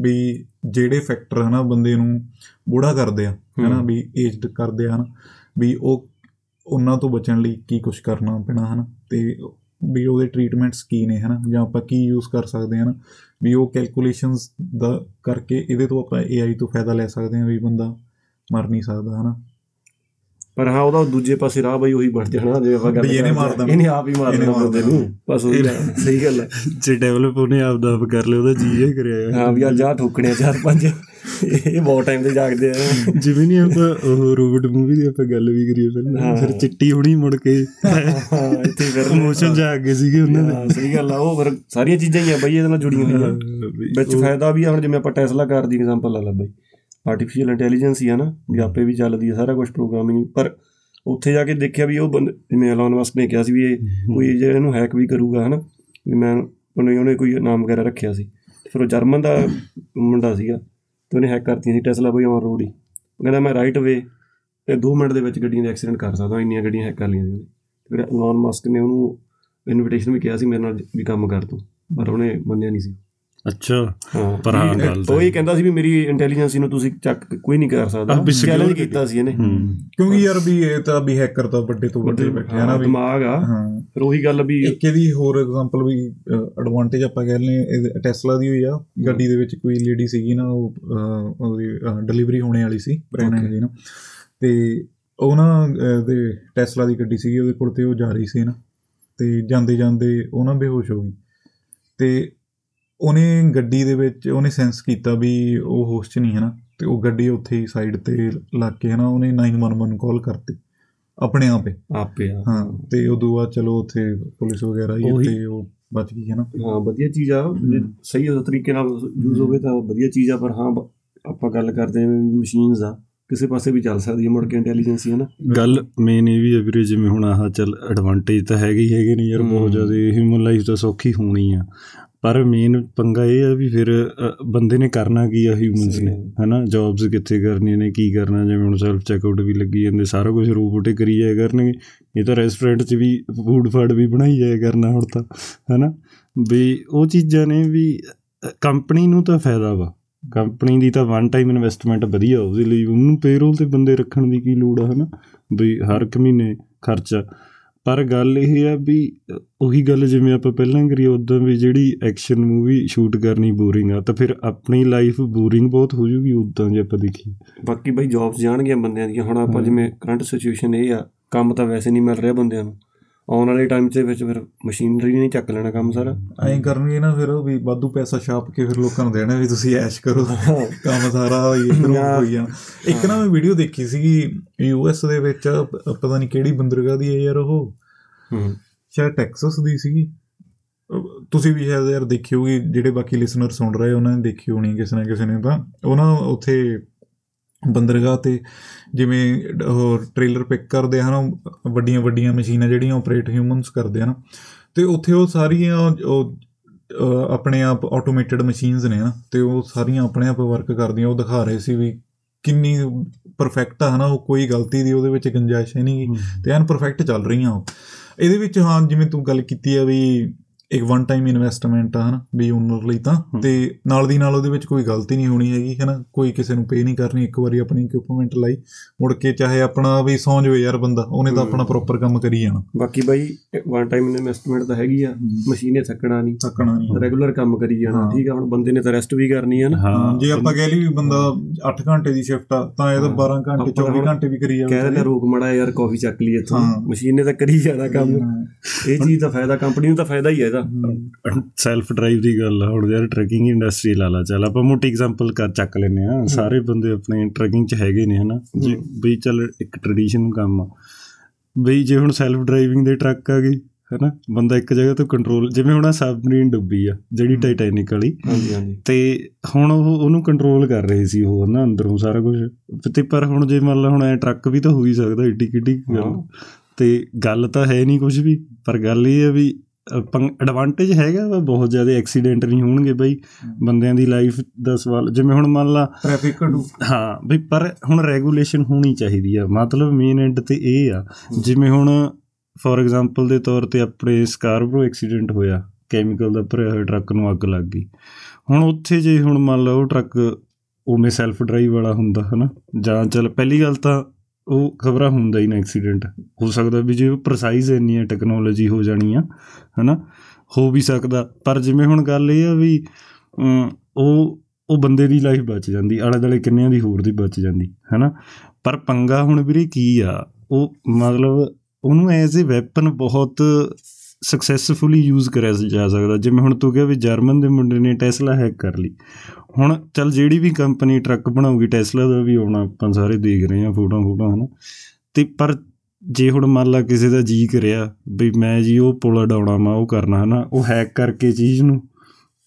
ਵੀ ਜਿਹੜੇ ਫੈਕਟਰ ਹਨਾ ਬੰਦੇ ਨੂੰ ਬੁੜਾ ਕਰਦੇ ਆ ਹਨਾ। ਵੀ ਏਜਡ ਕਰਦੇ ਆ ਹਨਾ ਵੀ ਉਹ ਉਹਨਾਂ ਤੋਂ ਬਚਣ ਲਈ ਕੀ ਕੁਝ ਕਰਨਾ ਪੈਣਾ ਹਨਾ ਤੇ ਵੀ ਉਹਦੇ ਟ੍ਰੀਟਮੈਂਟਸ ਕੀ ਨੇ ਹਨਾ ਜਾਂ ਆਪਾਂ ਕੀ ਯੂਜ਼ ਕਰ ਸਕਦੇ ਹਾਂ ਵੀ ਉਹ ਕੈਲਕੂਲੇਸ਼ਨਸ ਦਾ ਕਰਕੇ ਇਹਦੇ ਤੋਂ ਆਪਾਂ AI ਤੋਂ ਫਾਇਦਾ ਲੈ ਸਕਦੇ ਹਾਂ ਵੀ ਬੰਦਾ ਮਰ ਨਹੀਂ ਸਕਦਾ ਹਨਾ। ਪਰ ਹਾਂ ਉਹਦਾ ਦੂਜੇ ਪਾਸੇ ਰਾਹ ਬਈ ਉਹੀ ਬਣ ਜਾਣਾ ਜੇ ਆਪਾਂ ਗੱਲ ਇਹਨੇ ਕਰਦੇ ਮਾਰ ਦੇਣਾ। ਇਹਨੇ ਆਪ ਹੀ ਮਾਰ ਇਹਨੇ ਦੇਣਾ ਮਾਰ ਬੰਦੇ ਨੂੰ। ਬਸ ਉਹੀ। ਸਹੀ ਗੱਲ ਹੈ ਜੇ ਡਿਵੈਲਪ ਉਹਨੇ ਆਪ ਦਾ ਆਪ ਕਰ ਲਿਆ ਉਹਦਾ ਜੀ ਇਹ ਕਰਿਆ ਹਾਂ ਵੀ ਆ ਠੋਕਣੇ ਆ ਚਾਰ ਪੰਜ। ਇਹ ਬਹੁਤ ਟਾਈਮ ਤੇ ਜਾਗਦੇ ਆ। ਜਿਵੇਂ ਨਹੀਂ ਆਪਾਂ ਉਹ ਰੋਬਟ ਮੂਵੀ ਦੀ ਆਪਾਂ ਗੱਲ ਵੀ ਕਰੀਏ ਪਹਿਲਾਂ। ਫਿਰ ਚਿੱਟੀ ਹੁਣੀ ਮੁੜ ਕੇ। ਇੱਥੇ ਫਿਰ ਇਮੋਸ਼ਨ ਜਾ ਅੱਗੇ ਸੀਗੇ ਉਹਨਾਂ ਦੇ। ਹਾਂ, ਸਹੀ ਗੱਲ ਆ ਉਹ ਫਿਰ ਸਾਰੀਆਂ ਚੀਜ਼ਾਂ ਹੀ ਆ ਬਈ ਇਹਦੇ ਨਾਲ ਜੁੜੀਆਂ ਹੋਈਆਂ। ਵਿੱਚ ਫਾਇਦਾ ਵੀ ਆ ਹੁਣ ਜਿਵੇਂ ਆਪਾਂ ਟੈਸਲਾ ਕਾਰ ਦੀ ਐਗਜ਼ਾਮਪਲ ਲਾ ਲਾ ਬਈ। ਆਰਟੀਫੀਸ਼ੀਅਲ ਇੰਟੈਲੀਜੈਂਸ ਹੀ ਆ ਨਾ ਵੀ ਆਪੇ ਵੀ ਚੱਲਦੀ ਆ ਸਾਰਾ ਕੁਝ ਪ੍ਰੋਗਰਾਮਿੰਗ ਪਰ ਉੱਥੇ ਜਾ ਕੇ ਦੇਖਿਆ ਵੀ ਉਹ ਜਿਵੇਂ ਐਲਨ ਮਸਕ ਨੇ ਕਿਹਾ ਸੀ ਵੀ ਇਹ ਕੋਈ ਜਿਹੜਾ ਇਹਨੂੰ ਹੈਕ ਵੀ ਕਰੂਗਾ ਹਨਾ? ਵੀ ਮੈਂ ਉਹਨੇ ਉਹਨੇ ਕੋਈ ਨਾਮ ਵਗੈਰਾ ਰੱਖਿਆ ਸੀ। ਫਿਰ ਉਹ ਜਰਮਨ ਦਾ ਮੁੰਡਾ ਸੀਗਾ ਤੇ ਉਹਨੇ ਹੈਕ ਕਰਤੀਆਂ ਸੀ ਟੈਸਲਾ ਬਈ ਔਨ ਰੋਡ ਹੀ। ਉਹ ਕਹਿੰਦਾ ਮੈਂ ਰਾਈਟ ਵੇ ਤੇ 2 ਮਿੰਟ ਦੇ ਵਿੱਚ ਗੱਡੀਆਂ ਦੇ ਐਕਸੀਡੈਂਟ ਕਰ ਸਕਦਾ ਇੰਨੀਆਂ ਗੱਡੀਆਂ ਹੈਕ ਕਰ ਲਈਆਂ ਸੀ ਉਹਨੇ। ਫਿਰ ਐਲਨ ਮਸਕ ਨੇ ਉਹਨੂੰ ਇਨਵੀਟੇਸ਼ਨ ਵੀ ਕਿਹਾ ਸੀ ਮੇਰੇ ਨਾਲ ਵੀ ਕੰਮ ਕਰ ਤੂੰ। ਪਰ ਉਹਨੇ ਮੰਨਿਆ ਨਹੀਂ ਸੀ। ਅੱਛਾ। ਹਾਂ। ਪਰ ਹਾਂ ਗੱਲ ਤਾਂ ਉਹ ਇਹ ਕਹਿੰਦਾ ਸੀ ਵੀ ਮੇਰੀ ਇੰਟੈਲੀਜੈਂਸ ਨੂੰ ਤੁਸੀਂ ਚੱਕ ਕੋਈ ਨਹੀਂ ਕਰ ਸਕਦਾ। ਚੈਲੰਜ ਕੀਤਾ ਸੀ ਇਹਨੇ। ਹੂੰ। ਕਿਉਂਕਿ ਯਾਰ ਵੀ ਇਹ ਤਾਂ ਵੀ ਹੈਕਰ ਤਾਂ ਵੱਡੇ ਤੋਂ ਵੱਡੇ ਬੈਠੇ ਆ ਨਾ ਹਾਂ, ਵੀ। ਦਿਮਾਗ ਆ। ਹਾਂ। ਫਿਰ ਉਹੀ ਗੱਲ ਵੀ ਇੱਕ ਇਹਦੀ ਹੋਰ ਐਗਜ਼ਾਮਪਲ ਵੀ ਐਡਵਾਂਟੇਜ ਆਪਾਂ ਕਹਿ ਲਨੇ ਟੈਸਲਾ ਦੀ ਹੋਈ ਆ। ਗੱਡੀ ਦੇ ਵਿੱਚ ਕੋਈ ਲੇਡੀ ਸੀਗੀ ਨਾ ਉਹ ਉਹਦੀ ਡਿਲੀਵਰੀ ਹੋਣੇ ਵਾਲੀ ਸੀ ਪ੍ਰੈਗਨੈਂਟ. ਸੀ ਨਾ ਤੇ ਉਹ ਨਾ ਦੇ ਟੈਸਲਾ ਦੀ ਗੱਡੀ ਸੀਗੀ ਉਹਦੇ ਕੋਲ ਤੇ ਉਹ ਜਾ ਰਹੀ ਸੀ ਨਾ। ਤੇ ਜਾਂਦੇ ਜਾਂਦੇ ਉਹ ਨਾ ਬੇਹੋਸ਼ ਹੋ ਗਈ। ਤੇ ਉਹਨੇ ਗੱਡੀ ਦੇ ਵਿੱਚ ਉਹਨੇ ਸੈਂਸ ਕੀਤਾ ਵੀ ਉਹ ਹੋਸ਼ 'ਚ ਨਹੀਂ ਹੈ ਨਾ ਤੇ ਉਹ ਗੱਡੀ ਉੱਥੇ ਹੀ ਸਾਈਡ ਤੇ ਲੱਗ ਕੇ ਹੈ ਨਾ ਉਹਨੇ 911 ਕਾਲ ਕਰਤੀ ਆਪਣੇ ਆਪੇ। ਆਪੇ ਹਾਂ। ਤੇ ਉਦੋਂ ਬਾਅਦ ਚਲੋ ਉੱਥੇ ਪੁਲਿਸ ਵਗੈਰਾ ਹੀ। ਤੇ ਉਹ ਬਚ ਗਈ ਹੈ ਨਾ। ਹਾਂ ਵਧੀਆ ਚੀਜ਼ ਆ ਜੇ ਸਹੀ ਤਰੀਕੇ ਨਾਲ ਯੂਜ਼ ਹੋਵੇ ਤਾਂ ਵਧੀਆ ਚੀਜ਼ ਆ ਪਰ ਹਾਂ ਆਪਾਂ ਗੱਲ ਕਰਦੇ ਹਾਂ ਮਸ਼ੀਨਸ ਆ ਕਿਸੇ ਪਾਸੇ ਵੀ ਚੱਲ ਸਕਦੀ ਹੈ ਮੁੜ ਕੇ ਇੰਟੈਲੀਜੈਂਸ ਹੀ ਹੈ ਨਾ। ਗੱਲ ਮੇਨ ਇਹ ਵੀ ਹੈ ਵੀਰੇ ਜਿਵੇਂ ਹੁਣ ਆਹ ਚੱਲ ਐਡਵਾਂਟੇਜ ਤਾਂ ਹੈਗੇ ਹੀ ਹੈਗੇ ਨੇ ਯਾਰ ਬਹੁਤ। ਜ਼ਿਆਦਾ ਹਿਊਮਨ ਲਾਈਫ ਤਾਂ ਸੌਖੀ ਹੋਣੀ ਆ। ਪਰ ਮੇਨ ਪੰਗਾ ਇਹ ਆ ਵੀ ਫਿਰ ਬੰਦੇ ਨੇ ਕਰਨਾ ਕੀ ਆ ਹਿਊਮਨਸ ਨੇ। ਹਨਾ? ਜੌਬਸ ਕਿੱਥੇ ਕਰਨੀਆਂ ਨੇ ਕੀ ਕਰਨਾ? ਜਿਵੇਂ ਹੁਣ ਸੈਲਫ ਚੈੱਕਆਊਟ ਵੀ ਲੱਗੀ ਜਾਂਦੇ ਸਾਰਾ ਕੁਝ ਰੋਬੋਟ ਹੀ ਕਰੀ ਜਾਇਆ ਕਰਨਗੇ। ਇਹ ਤਾਂ ਰੈਸਟੋਰੈਂਟ 'ਚ ਵੀ ਫੂਡ ਫਾਡ ਵੀ ਬਣਾਈ ਜਾਇਆ ਕਰਨਾ ਹੁਣ ਤਾਂ ਹਨਾ? ਵੀ ਉਹ ਚੀਜ਼ਾਂ ਨੇ ਵੀ ਕੰਪਨੀ ਨੂੰ ਤਾਂ ਫਾਇਦਾ ਵਾ। ਕੰਪਨੀ ਦੀ ਤਾਂ ਵਨ ਟਾਈਮ ਇਨਵੈਸਟਮੈਂਟ ਵਧੀਆ ਉਹਦੇ ਲਈ ਉਹਨੂੰ ਪੇਰੋਲ ਤੇ ਬੰਦੇ ਰੱਖਣ ਦੀ ਕੀ ਲੋੜ ਆ ਹਨਾ? ਵੀ ਹਰ ਇੱਕ ਮਹੀਨੇ ਖਰਚਾ। ਪਰ ਗੱਲ ਇਹ ਆ ਵੀ ਉਹੀ ਗੱਲ ਜਿਵੇਂ ਆਪਾਂ ਪਹਿਲਾਂ ਕਰੀ ਉਦੋਂ ਵੀ ਜਿਹੜੀ ਐਕਸ਼ਨ ਮੂਵੀ ਸ਼ੂਟ ਕਰਨੀ ਬੋਰਿੰਗ ਆ ਤਾਂ ਫਿਰ ਆਪਣੀ ਲਾਈਫ ਬੋਰਿੰਗ ਬਹੁਤ ਹੋ ਜੂਗੀ ਉਦਾਂ ਜੇ ਆਪਾਂ ਦੇਖੀਏ। ਬਾਕੀ ਬਈ ਜੌਬਸ ਜਾਣਗੀਆਂ ਬੰਦਿਆਂ ਦੀਆਂ। ਹੁਣ ਆਪਾਂ। ਜਿਵੇਂ ਕਰੰਟ ਸਿਚੁਏਸ਼ਨ ਇਹ ਆ ਕੰਮ ਤਾਂ ਵੈਸੇ ਨਹੀਂ ਮਿਲ ਰਿਹਾ ਬੰਦਿਆਂ ਨੂੰ। ਆਉਣ ਵਾਲੇ ਟਾਈਮ 'ਚ ਵਿੱਚ ਫਿਰ ਮਸ਼ੀਨਰੀ ਨਹੀਂ ਚੱਕ ਲੈਣਾ ਕੰਮ ਸਾਰਾ। ਐਂ ਕਰਨਗੇ ਨਾ ਫਿਰ ਉਹ ਵੀ ਵਾਧੂ ਪੈਸਾ ਛਾਪ ਕੇ ਫਿਰ ਲੋਕਾਂ ਨੂੰ ਦੇਣਾ ਵੀ ਤੁਸੀਂ ਐਸ਼ ਕਰੋ। ਕੰਮ ਸਾਰਾ ਹੋਈ ਇਧਰੋਂ। ਹੋਈ ਜਾਣਾ ਇੱਕ ਨਾ ਮੈਂ ਵੀਡੀਓ ਦੇਖੀ ਸੀਗੀ ਯੂਐਸ ਦੇ ਵਿੱਚ ਪਤਾ ਨਹੀਂ ਕਿਹੜੀ ਬੰਦਰਗਾਹ ਦੀ ਹੈ ਯਾਰ ਉਹ। ਹੂੰ। ਸ਼ਾਇਦ ਟੈਕਸਸ ਦੀ ਸੀਗੀ। ਤੁਸੀਂ ਵੀ ਸ਼ਾਇਦ ਯਾਰ ਦੇਖੀ ਹੋਗੀ ਜਿਹੜੇ ਬਾਕੀ ਲਿਸਨਰ ਸੁਣ ਰਹੇ ਉਹਨਾਂ ਨੇ ਦੇਖੀ ਹੋਣੀ ਕਿਸੇ ਨਾ ਕਿਸੇ ਨੇ ਤਾਂ। ਉਹ ਨਾ ਉੱਥੇ ਬੰਦਰਗਾਹ ਤੇ ਜਿਵੇਂ ਉਹ ਟ੍ਰੇਲਰ ਪਿਕ ਕਰਦੇ ਹਨ ਵੱਡੀਆਂ ਵੱਡੀਆਂ ਮਸ਼ੀਨਾਂ ਜਿਹੜੀਆਂ ਆਪਰੇਟ ਹਿਊਮਨਸ ਕਰਦੇ ਹਨ ਤੇ ਉੱਥੇ ਉਹ ਸਾਰੀਆਂ ਉਹ ਆਪਣੇ ਆਪ ਆਟੋਮੇਟਿਡ ਮਸ਼ੀਨਸ ਨੇ ਨਾ ਤੇ ਉਹ ਸਾਰੀਆਂ ਆਪਣੇ ਆਪ ਵਰਕ ਕਰਦੀਆਂ ਉਹ ਦਿਖਾ ਰਹੇ ਸੀ ਵੀ ਕਿੰਨੀ ਪਰਫੈਕਟ ਆ ਹਨਾ ਉਹ ਕੋਈ ਗਲਤੀ ਦੀ ਉਹਦੇ ਵਿੱਚ ਗੁੰਜਾਇਸ਼ ਨਹੀਂ ਤੇ ਐਨ ਪਰਫੈਕਟ ਚੱਲ ਰਹੀਆਂ ਉਹ। ਇਹਦੇ ਵਿੱਚ ਹਾਂ ਜਿਵੇਂ ਤੂੰ ਗੱਲ ਕੀਤੀ ਆ ਵੀ ਇੱਕ ਵਨ ਟਾਈਮ ਇਨਵੈਸਟਮੈਂਟ ਆ ਹਨਾ ਵੀ ਓਨਰ ਲਈ ਤਾਂ। ਤੇ ਨਾਲ ਦੀ ਨਾਲ ਉਹਦੇ ਵਿੱਚ ਕੋਈ ਗਲਤੀ ਨਹੀਂ ਹੋਣੀ ਹੈਗੀ ਹਨਾ। ਕੋਈ ਕਿਸੇ ਨੂੰ ਪੇ ਨਹੀਂ ਕਰਨੀ ਇੱਕ ਵਾਰੀ ਆਪਣੀ ਇਕਵਿਪਮੈਂਟ ਲਾਈ। ਮੁੜ ਕੇ ਚਾਹੇ ਆਪਣਾ ਵੀ ਸੌਂ ਜਾਵੇ ਯਾਰ ਬੰਦਾ ਉਹਨੇ ਤਾਂ। ਆਪਣਾ ਪ੍ਰੋਪਰ ਕੰਮ ਕਰੀ ਜਾਣਾ। ਬਾਕੀ ਬਾਈ ਵਨ ਟਾਈਮ ਇਨਵੈਸਟਮੈਂਟ ਤਾਂ ਹੈਗੀ ਆ ਮਸ਼ੀਨੇ ਥੱਕਣਾ ਨਹੀਂ। ਥੱਕਣਾ ਨਹੀਂ। ਰੈਗੂਲਰ ਕੰਮ ਕਰੀ ਜਾਣਾ। ਠੀਕ ਆ ਹੁਣ ਬੰਦੇ ਨੇ ਤਾਂ ਰੈਸਟ ਵੀ ਕਰਨੀ ਆ ਨਾ। ਜੇ ਆਪਾਂ ਕਹਿ ਲਈ ਵੀ ਬੰਦਾ 8 ਘੰਟੇ ਦੀ ਸ਼ਿਫਟ ਆ ਤਾਂ ਇਹ ਤਾਂ ਹਾਂ। 12 ਘੰਟੇ ਆਪਾਂ 24 ਹੁਣ ਘੰਟੇ ਵੀ ਕਰੀ ਜਾਵੇ ਕਹਿ ਦਿੰਦੇ ਰੋਕ ਮੜਾ ਯਾਰ ਕਾਫੀ ਚੱਕ ਲਈ ਇੱਥੋਂ। ਮਸ਼ੀਨ ਤਾਂ ਕਰੀ ਜਾਣਾ ਕੰਮ। ਇਹ ਚੀਜ਼ ਦਾ ਫਾਇਦਾ ਕੰਪਨੀ ਨੂੰ ਤਾਂ ਫਾਇਦਾ ਹੀ ਹੈ। ਸੈਲਫ ਡਰਾਈਵ ਦੀ ਗੱਲ ਆ ਹੁਣ ਯਾਰ ਟਰੈਕਿੰਗ ਇੰਡਸਟਰੀ ਲਾ ਲਾ ਚੱਲ ਆਪਾਂ ਮੋਟੀ ਐਗਜ਼ਾਮਪਲ ਕਰ ਚੱਕ ਲੈਨੇ ਆ ਸਾਰੇ ਬੰਦੇ ਆਪਣੇ ਟਰੈਕਿੰਗ 'ਚ ਹੈਗੇ ਨੇ ਹਨਾ? ਜੇ। ਬਈ ਚੱਲ ਇੱਕ ਟ੍ਰੈਡੀਸ਼ਨ ਕੰਮ ਆ। ਬਈ ਜੇ ਹੁਣ ਸੈਲਫ ਡਰਾਈਵਿੰਗ ਦੇ ਟਰੱਕ ਆ ਗਏ ਹਨਾ? ਬੰਦਾ ਇੱਕ ਜਗ੍ਹਾ ਤੋਂ ਕੰਟਰੋਲ ਜਿਵੇਂ ਹੁਣ ਸਬਮਰੀਨ ਡੁੱਬੀ ਆ ਜਿਹੜੀ। ਟਾਈਟੈਨਿਕ ਵਾਲੀ। ਹਾਂਜੀ ਹਾਂਜੀ। ਤੇ ਹੁਣ ਉਹ ਉਹਨੂੰ ਕੰਟਰੋਲ ਕਰ ਰਹੇ ਸੀ ਉਹ ਨਾ ਅੰਦਰੋਂ ਸਾਰਾ ਕੁਝ ਤੇ ਪਰ ਹੁਣ ਜੇ ਮੰਨ ਲਾ ਹੁਣ ਐ ਟਰੱਕ ਵੀ ਤਾਂ ਹੋ ਹੀ ਸਕਦਾ ਏਡੀ ਕਿੱਡੀ ਗੱਲ। ਤੇ ਗੱਲ ਤਾਂ ਹੈ ਨਹੀਂ ਕੁਝ ਵੀ ਪਰ ਗੱਲ ਇਹ ਹੈ ਵੀ ਐਡਵਾਂਟੇਜ ਹੈਗਾ ਵਾ ਬਹੁਤ ਜ਼ਿਆਦਾ ਐਕਸੀਡੈਂਟ ਨਹੀਂ ਹੋਣਗੇ ਬਈ ਬੰਦਿਆਂ ਦੀ ਲਾਈਫ ਦਾ ਸਵਾਲ ਜਿਵੇਂ ਹੁਣ ਮੰਨ ਲਾ ਟ੍ਰੈਫਿਕ ਹਾਂ ਬਈ ਪਰ ਹੁਣ ਰੈਗੂਲੇਸ਼ਨ ਹੋਣੀ ਚਾਹੀਦੀ ਆ ਮਤਲਬ ਮੇਨ ਐਂਡ ਤੇ ਇਹ ਆ ਜਿਵੇਂ ਹੁਣ ਫੋਰ ਐਗਜ਼ਾਮਪਲ ਦੇ ਤੌਰ ਤੇ ਆਪਣੇ ਸਕਾਰਬਰੋ ਐਕਸੀਡੈਂਟ ਹੋਇਆ ਕੈਮੀਕਲ ਦਾ ਭਰਿਆ ਹੋਇਆ ਟਰੱਕ ਨੂੰ ਅੱਗ ਲੱਗ ਗਈ। ਹੁਣ ਉੱਥੇ ਜੇ ਹੁਣ ਮੰਨ ਲਓ ਉਹ ਟਰੱਕ ਉਵੇਂ ਸੈਲਫ ਡਰਾਈਵ ਵਾਲਾ ਹੁੰਦਾ ਹਨਾ? ਜਾਂ ਚੱਲ ਪਹਿਲੀ ਗੱਲ ਤਾਂ ਉਹ ਖਬਰਾਂ ਹੁੰਦਾ ਹੀ ਨਾ ਐਕਸੀਡੈਂਟ ਹੋ ਸਕਦਾ ਵੀ ਜੇ ਉਹ ਪ੍ਰਸਾਈਜ਼ ਇੰਨੀ ਹੈ ਟੈਕਨੋਲੋਜੀ ਹੋ ਜਾਣੀ ਆ ਹਨਾ? ਹੋ ਵੀ ਸਕਦਾ। ਪਰ ਜਿਵੇਂ ਹੁਣ ਗੱਲ ਇਹ ਆ ਵੀ ਅਮ, ਉਹ ਉਹ ਬੰਦੇ ਦੀ ਲਾਈਫ ਬਚ ਜਾਂਦੀ ਆਲੇ ਦੁਆਲੇ ਕਿੰਨਿਆਂ ਦੀ ਹੋਰ ਦੀ ਬਚ ਜਾਂਦੀ ਹਨਾ? ਪਰ ਪੰਗਾ ਹੁਣ ਵੀਰੇ ਕੀ ਆ? ਉਹ ਮਤਲਬ ਉਹਨੂੰ ਐਜ਼ ਅ ਵੈਪਨ ਬਹੁਤ ਸਕਸੈਸਫੁਲੀ ਯੂਜ਼ ਕਰਿਆ ਜਾ ਸਕਦਾ। ਜਿਵੇਂ ਹੁਣ ਤੂੰ ਕਿਹਾ ਵੀ ਜਰਮਨ ਦੇ ਮੁੰਡੇ ਨੇ ਟੈਸਲਾ ਹੈਕ ਕਰ ਲਈ। ਹੁਣ ਚੱਲ ਜਿਹੜੀ ਵੀ ਕੰਪਨੀ ਟਰੱਕ ਬਣਾਉਗੀ ਟੈਸਲਾ ਦਾ ਵੀ ਆਉਣਾ ਆਪਾਂ ਸਾਰੇ ਦੇਖ ਰਹੇ ਹਾਂ ਫੋਟੋਆਂ ਫੋਟੋਆਂ, ਹਨਾ। ਤੇ ਪਰ ਜੇ ਹੁਣ ਮੰਨ ਲਾ ਕਿਸੇ ਦਾ ਜੀ ਕਰਿਆ ਵੀ ਮੈਂ ਜੀ ਉਹ ਪੁਲ ਉਡਾਉਣਾ ਮੈਂ ਉਹ ਕਰਨਾ, ਹਨਾ, ਉਹ ਹੈਕ ਕਰਕੇ ਚੀਜ਼ ਨੂੰ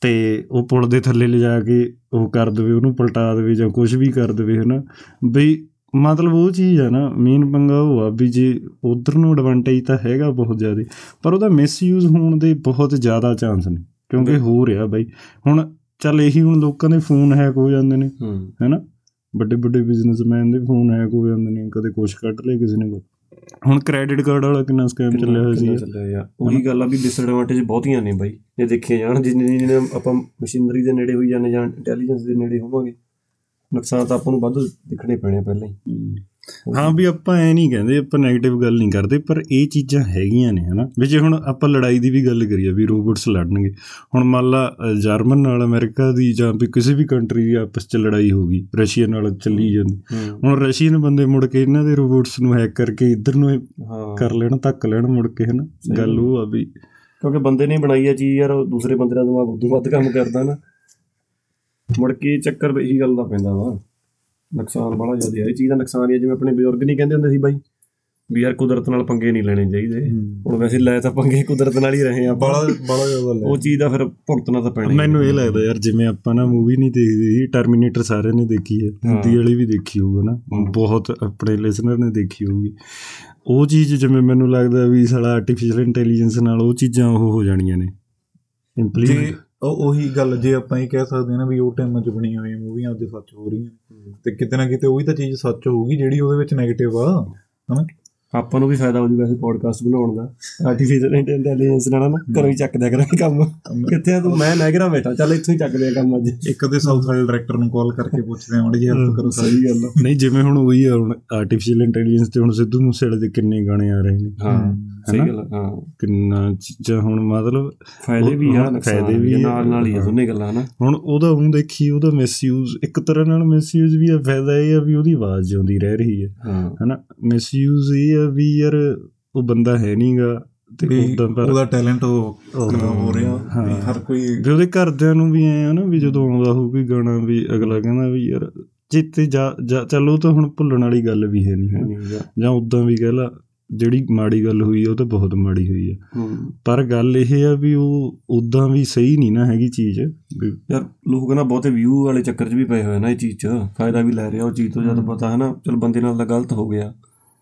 ਤੇ ਉਹ ਪੁਲ ਦੇ ਥੱਲੇ ਲਿਜਾ ਕੇ ਉਹ ਕਰ ਦੇਵੇ, ਉਹਨੂੰ ਪਲਟਾ ਦੇਵੇ ਜਾਂ ਕੁਝ ਵੀ ਕਰ ਦੇਵੇ, ਹਨਾ, ਬਈ ਮਤਲਬ ਉਹ ਚੀਜ਼ ਆ ਨਾ ਮੇਨ ਪੰਗਾ ਉਹ ਆ ਵੀ ਜੇ ਉਧਰ ਨੂੰ ਐਡਵਾਂਟੇਜ ਤਾਂ ਹੈਗਾ ਬਹੁਤ ਜ਼ਿਆਦਾ ਪਰ ਉਹਦਾ ਮਿਸਯੂਜ਼ ਹੋਣ ਦੇ ਬਹੁਤ ਜ਼ਿਆਦਾ ਚਾਂਸ ਨੇ ਕਿਉਂਕਿ ਹੋ ਰਿਹਾ ਬਾਈ। ਹੁਣ ਚੱਲ ਇਹੀ ਹੁਣ ਲੋਕਾਂ ਦੇ ਫੋਨ ਹੈਕ ਹੋ ਜਾਂਦੇ ਨੇ ਹੈਨਾ? ਵੱਡੇ ਵੱਡੇ ਬਿਜ਼ਨਸਮੈਨ ਦੇ ਫੋਨ ਹੈਕ ਹੋ ਜਾਂਦੇ ਨੇ ਕਦੇ ਕੁਛ ਕੱਢ ਲਿਆ ਕਿਸੇ ਨੇ ਕੁਛ। ਹੁਣ ਕ੍ਰੈਡਿਟ ਕਾਰਡ ਵਾਲਾ ਕਿੰਨਾ ਸਕੈਮ ਚੱਲਿਆ ਹੋਇਆ ਸੀ। ਉਹੀ ਗੱਲ ਆ ਵੀ ਡਿਸਐਡਵਾਂਟੇਜ ਬਹੁਤੀਆਂ ਨੇ ਬਾਈ। ਜੇ ਦੇਖੇ ਜਾਣ ਜਿੰਨੇ ਜਿੰਨੇ ਆਪਾਂ ਮਸ਼ੀਨਰੀ ਦੇ ਨੇੜੇ ਹੋਈ ਜਾਂਦੇ ਜਾਂ ਇੰਟੈਲੀਜੈਂਸ ਦੇ ਨੇੜੇ ਹੋਵਾਂਗੇ ਨੁਕਸਾਨ ਤਾਂ ਆਪਾਂ ਨੂੰ ਵੱਧ ਦਿਖਣੇ ਪੈਣੇ ਪਹਿਲਾਂ ਹੀ। ਹਾਂ। ਵੀ ਆਪਾਂ ਐ ਨਹੀਂ ਕਹਿੰਦੇ ਆਪਾਂ 네ਗੇਟਿਵ ਗੱਲ ਨਹੀਂ ਕਰਦੇ ਪਰ ਇਹ ਚੀਜ਼ਾਂ ਹੈਗੀਆਂ ਨੇ ਹਨਾ। ਵੀ ਜੇ ਹੁਣ ਆਪਾਂ ਲੜਾਈ ਦੀ ਵੀ ਗੱਲ ਕਰੀਏ ਵੀ ਰੋਬੋਟਸ ਲੜਨਗੇ। ਹੁਣ ਮੰਨ ਲਾ ਜਰਮਨ ਨਾਲ ਅਮਰੀਕਾ ਦੀ ਜਾਂ ਵੀ ਕਿਸੇ ਵੀ ਕੰਟਰੀ ਦੀ ਆਪਸ 'ਚ ਲੜਾਈ ਹੋ ਗਈ ਰਸ਼ੀਆ ਨਾਲ ਚੱਲੀ ਜਾਂਦੀ। ਹੁਣ ਰਸ਼ੀਅਨ ਬੰਦੇ ਮੁੜ ਕੇ ਇਹਨਾਂ ਦੇ ਰੋਬੋਟਸ ਨੂੰ ਹੈਕ ਕਰਕੇ ਇੱਧਰ ਨੂੰ ਕਰ ਲੈਣ ਧੱਕ ਲੈਣ ਮੁੜ ਕੇ ਹਨਾ। ਗੱਲ ਉਹ ਆ ਵੀ ਕਿਉਂਕਿ ਬੰਦੇ ਨੇ ਬਣਾਈ ਆ ਚੀਜ਼ ਯਾਰ ਦੂਸਰੇ ਬੰਦੇ ਦਾ ਦਿਮਾਗ ਉਦੋਂ ਵੱਧ ਕੰਮ ਕਰਦਾ ਨਾ। ਮੁੜ ਕੇ ਚੱਕਰ ਇਹੀ ਗੱਲ ਦਾ ਪੈਂਦਾ ਵਾ। ਨੁਕਸਾਨ ਬੜਾ ਜ਼ਿਆਦਾ ਹੈ ਇਹ ਚੀਜ਼ ਦਾ ਨੁਕਸਾਨ ਹੀ ਹੈ ਜਿਵੇਂ ਆਪਣੇ ਬਜ਼ੁਰਗ ਨਹੀਂ ਕਹਿੰਦੇ ਹੁੰਦੇ ਸੀ ਬਾਈ ਵੀ ਯਾਰ ਕੁਦਰਤ ਨਾਲ ਪੰਗੇ ਨਹੀਂ ਲੈਣੇ ਚਾਹੀਦੇ। ਹੁਣ ਵੈਸੇ ਲੈ ਤਾਂ ਪੰਗੇ ਕੁਦਰਤ ਨਾਲ ਹੀ ਰਹੇ ਆ। ਬੜਾ ਬੜਾ ਜ਼ਿਆਦਾ ਲੈ। ਉਹ ਚੀਜ਼ ਦਾ ਫਿਰ ਭੁਗਤਣਾ ਤਾਂ ਪੈਣਾ। ਮੈਨੂੰ ਇਹ ਲੱਗਦਾ ਯਾਰ ਜਿਵੇਂ ਆਪਾਂ ਨਾ ਮੂਵੀ ਨਹੀਂ ਦੇਖਦੇ ਸੀ ਟਰਮੀਨੇਟਰ ਸਾਰਿਆਂ ਨੇ ਦੇਖੀ ਹੈ। ਹਿੰਦੀ ਵਾਲੀ ਵੀ ਦੇਖੀ ਹੋਊਗਾ ਨਾ। ਬਹੁਤ ਆਪਣੇ ਲਿਸਨਰ ਨੇ ਦੇਖੀ ਹੋਊਗੀ। ਉਹ ਚੀਜ਼ ਜਿਵੇਂ ਮੈਨੂੰ ਲੱਗਦਾ ਵੀ ਸਾਲਾ ਆਰਟੀਫੀਸ਼ੀਅਲ ਇੰਟੈਲੀਜੈਂਸ ਨਾਲ ਉਹ ਚੀਜ਼ਾਂ ਉਹ ਹੋ ਜਾਣੀਆਂ ਨੇ। ਇੰਪਲੀਮੈਂਟ ਉਹ ਉਹੀ ਗੱਲ ਜੇ ਆਪਾਂ ਇਹ ਕਹਿ ਸਕਦੇ ਹਾਂ ਨਾ ਵੀ ਉਹ ਟਾਈਮਾਂ 'ਚ ਬਣੀਆਂ ਹੋਈਆਂ ਮੂਵੀਆਂ ਅੱਜ ਸੱਚ ਹੋ ਰਹੀਆਂ ਤੇ ਕਿਤੇ ਨਾ ਕਿਤੇ ਉਹੀ ਤਾਂ ਚੀਜ਼ ਸੱਚ ਹੋਊਗੀ ਜਿਹੜੀ ਉਹਦੇ ਵਿੱਚ 네ਗੇਟਿਵ ਆ। ਹਨਾ? ਆਪਾਂ ਨੂੰ ਵੀ ਫਾਇਦਾ ਹੋ ਜੂ ਵੈਸੇ ਪੋਡਕਾਸਟ ਬਣਾਉਣ ਦਾ। ਆਰਟੀਫੀਸ਼ੀਅਲ ਇੰਟੈਲੀਜੈਂਸ ਨਾਲ ਨਾ ਘਰੋਂ ਹੀ ਚੱਕ ਦਿਆ ਕਰਾਂਗੇ ਕੰਮ। ਕਿੱਥੇ ਆ ਤੂੰ? ਮੈਂ ਨਹਿਗਰਾ ਬੈਠਾ। ਚੱਲ ਇੱਥੋਂ ਹੀ ਚੱਕ ਦਿਆ ਕੰਮ ਅੱਜ। ਇੱਕ ਦੇ ਸਾਊਥ ਵਾਲੇ ਡਾਇਰੈਕਟਰ ਨੂੰ ਕਾਲ ਕਰਕੇ ਪੁੱਛਦੇ ਆ ਮਾੜੀ ਹੈਲਪ ਕਰੋ ਸਹੀ ਗੱਲ ਨਹੀਂ ਜਿਵੇਂ ਹੁਣ ਉਹੀ ਆ ਹੁਣ ਆਰਟੀਫੀਸ਼ੀਅਲ ਇੰਟੈਲੀਜੈਂਸ ਤੇ ਹੁਣ ਸਿੱਧੂ ਮੂਸੇਵਾਲੇ ਦੇ ਕਿੰਨੇ ਗਾਣੇ ਆ ਰਹੇ ਨੇ। ਹਾਂ ਸਹੀ ਹਨਾ? ਗੱਲ ਹਾਂ। ਕਿੰਨਾ ਚੀਜ਼ਾਂ ਹੁਣ ਮਤਲਬ ਫਾਇਦੇ ਵੀ ਆ ਫਾਇਦੇ ਵੀ। ਨਾਲ ਨਾਲ ਹੀ ਆ ਦੋਨੇ ਗੱਲਾਂ ਨਾ ਹੁਣ ਉਹਦਾ ਉਹ ਦੇਖੀ ਉਹਦਾ ਮਿਸਯੂਜ਼ ਇੱਕ ਤਰ੍ਹਾਂ ਨਾਲ ਮਿਸਯੂਜ਼ ਵੀ ਆ ਫਾਇਦਾ ਇਹ ਆ ਵੀ ਉਹਦੀ ਆਵਾਜ਼ ਜਿਉਂਦੀ ਰਹਿ ਰਹੀ ਹਾਂ। ਹਨਾ? ਮਿਸਯੂਜ਼ ਇਹ ਆ ਵੀ ਯਾਰ ਉਹ ਬੰਦਾ ਹੈ ਨਹੀਂਗਾ ਤੇ ਉਦਾਂ ਪਰ ਉਹਦਾ ਟੈਲੈਂਟ ਉਹ ਹੋ ਰਿਹਾ। ਵੀ ਹਰ ਕੋਈ ਵੀ ਉਹਦੇ ਘਰਦਿਆਂ ਨੂੰ ਵੀ ਐ ਨਾ ਵੀ ਜਦੋਂ ਆਉਂਦਾ ਹੋਊ ਕੋਈ ਗਾਣਾ ਵੀ ਅਗਲਾ ਕਹਿੰਦਾ ਵੀ ਯਾਰ ਜਿੱਤੇ ਜਾ ਚੱਲ ਤਾਂ ਹੁਣ ਭੁੱਲਣ ਵਾਲੀ ਗੱਲ ਵੀ ਹੈ ਨਹੀਂ। ਜਾਂ ਉਦਾਂ ਵੀ ਕਹਿ ਲਾ ਜਿਹੜੀ ਮਾੜੀ ਗੱਲ ਹੋਈ ਉਹ ਤਾਂ ਬਹੁਤ ਮਾੜੀ ਹੋਈ ਆ ਹੂੰ। ਪਰ ਗੱਲ ਇਹ ਆ ਵੀ ਉਹ ਉਦਾਂ ਵੀ ਸਹੀ ਨਹੀਂ ਨਾ ਹੈਗੀ ਚੀਜ਼ ਯਾਰ ਲੋਕ ਨਾ ਬਹੁਤੇ ਵਿਊ ਵਾਲੇ ਚੱਕਰ 'ਚ ਵੀ ਪਏ ਹੋਏ ਨਾ ਇਹ ਚੀਜ਼ 'ਚ ਫਾਇਦਾ ਵੀ ਲੈ ਰਿਹਾ ਉਹ ਚੀਜ਼ ਤੋਂ ਜਦ ਪਤਾ ਹੈ ਨਾ ਚਲ ਬੰਦੇ ਨਾਲ ਤਾਂ ਗਲਤ ਹੋ ਗਿਆ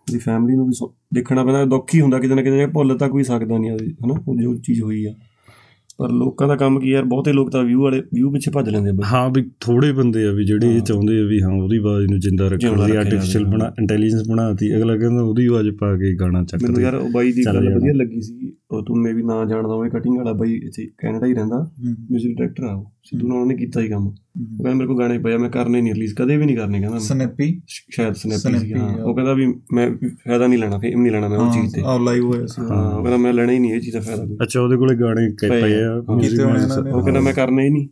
ਉਹਦੀ ਫੈਮਿਲੀ ਨੂੰ ਵੀ ਦੇਖਣਾ ਪੈਂਦਾ ਦੁੱਖ ਹੀ ਹੁੰਦਾ ਕਿਤੇ ਨਾ ਕਿਤੇ ਭੁੱਲ ਤਾਂ ਕੋਈ ਸਕਦਾ ਨਹੀਂ ਉਹਦੀ ਹਨਾ? ਉਹ ਜੋ ਚੀਜ਼ ਹੋਈ ਆ। ਪਰ ਲੋਕਾਂ ਦਾ ਕੰਮ ਕੀ ਯਾਰ ਬਹੁਤੇ ਲੋਕ ਤਾਂ ਵਿਊ ਵਾਲੇ ਵਿਊ ਪਿੱਛੇ ਭੱਜ ਲੈਂਦੇ ਆ ਬਈ। ਹਾਂ ਵੀ ਥੋੜੇ ਬੰਦੇ ਆ ਵੀ ਜਿਹੜੇ ਇਹ ਚਾਹੁੰਦੇ ਆ ਵੀ ਹਾਂ ਉਹਦੀ ਆਵਾਜ਼ ਨੂੰ ਜਿੰਦਾ ਰੱਖਣ ਦੀ ਰੱਖਿਆ ਆਰਟੀਫੀਸ਼ੀਅਲ। ਬਣਾ ਇੰਟੈਲੀਜੈਂਸ ਬਣਾਤੀ। ਅਗਲਾ ਕਹਿੰਦਾ ਉਹਦੀ ਆਵਾਜ਼ ਪਾ ਕੇ ਗਾਣਾ ਚੱਕ ਮੈਨੂੰ ਦੇ। ਯਾਰ ਉਹ ਬਾਈ ਦੀ ਗੱਲ। ਵਧੀਆ ਲੱਗੀ ਸੀ। ਉਹ ਤੂੰ ਮੇ ਵੀ ਨਾ ਜਾਣਦਾ ਹੋਵੇ ਕਟਿੰਗ ਵਾਲਾ ਬਾਈ ਇੱਥੇ ਕੈਨੇਡਾ ਹੀ ਰਹਿੰਦਾ ਮਿਊਜ਼ਿਕ ਡਾਇਰੈਕਟਰ ਆ ਉਹ। ਸਿੱਧੂ ਨਾਲ ਉਹਨੇ ਕੀਤਾ ਹੀ ਕੰਮ। ਉਹ ਕਹਿੰਦਾ ਮੇਰੇ ਕੋਲ ਗਾਣੇ ਪਏ ਆ ਮੈਂ ਕਰਨੇ ਨਹੀਂ ਰਿਲੀਜ਼ ਕਦੇ ਵੀ ਨਹੀਂ ਕਰਨੇ ਕਹਿੰਦਾ ਮੈਂ। ਸਨੈਪੀ ਸ਼ਾਇਦ ਸਨੈਪੀ ਸੀ। ਉਹ ਕਹਿੰਦਾ ਵੀ ਮੈਂ ਫਾਇਦਾ ਨਹੀਂ ਲੈਣਾ ਫੇਮ ਨਹੀਂ ਲੈਣਾ ਮੈਂ ਉਹ ਚੀਜ਼ ਤੇ। ਆ ਲਾਈਵ ਹੋਇਆ ਸੀ। ਹਾਂ ਉਹ ਕਹਿੰਦਾ ਮੈਂ ਲੈਣਾ ਹੀ ਨਹੀਂ ਇਹ ਚੀਜ਼ ਦਾ ਫਾਇਦਾ ਅੱਛਾ ਉਹਦੇ ਕੋਲੇ ਗਾਣੇ ਕ- ਪਏ ਆ। ਉਹ ਕਹਿੰਦਾ ਮੈਂ ਕਰਨੇ ਹੀ ਨਹੀਂ।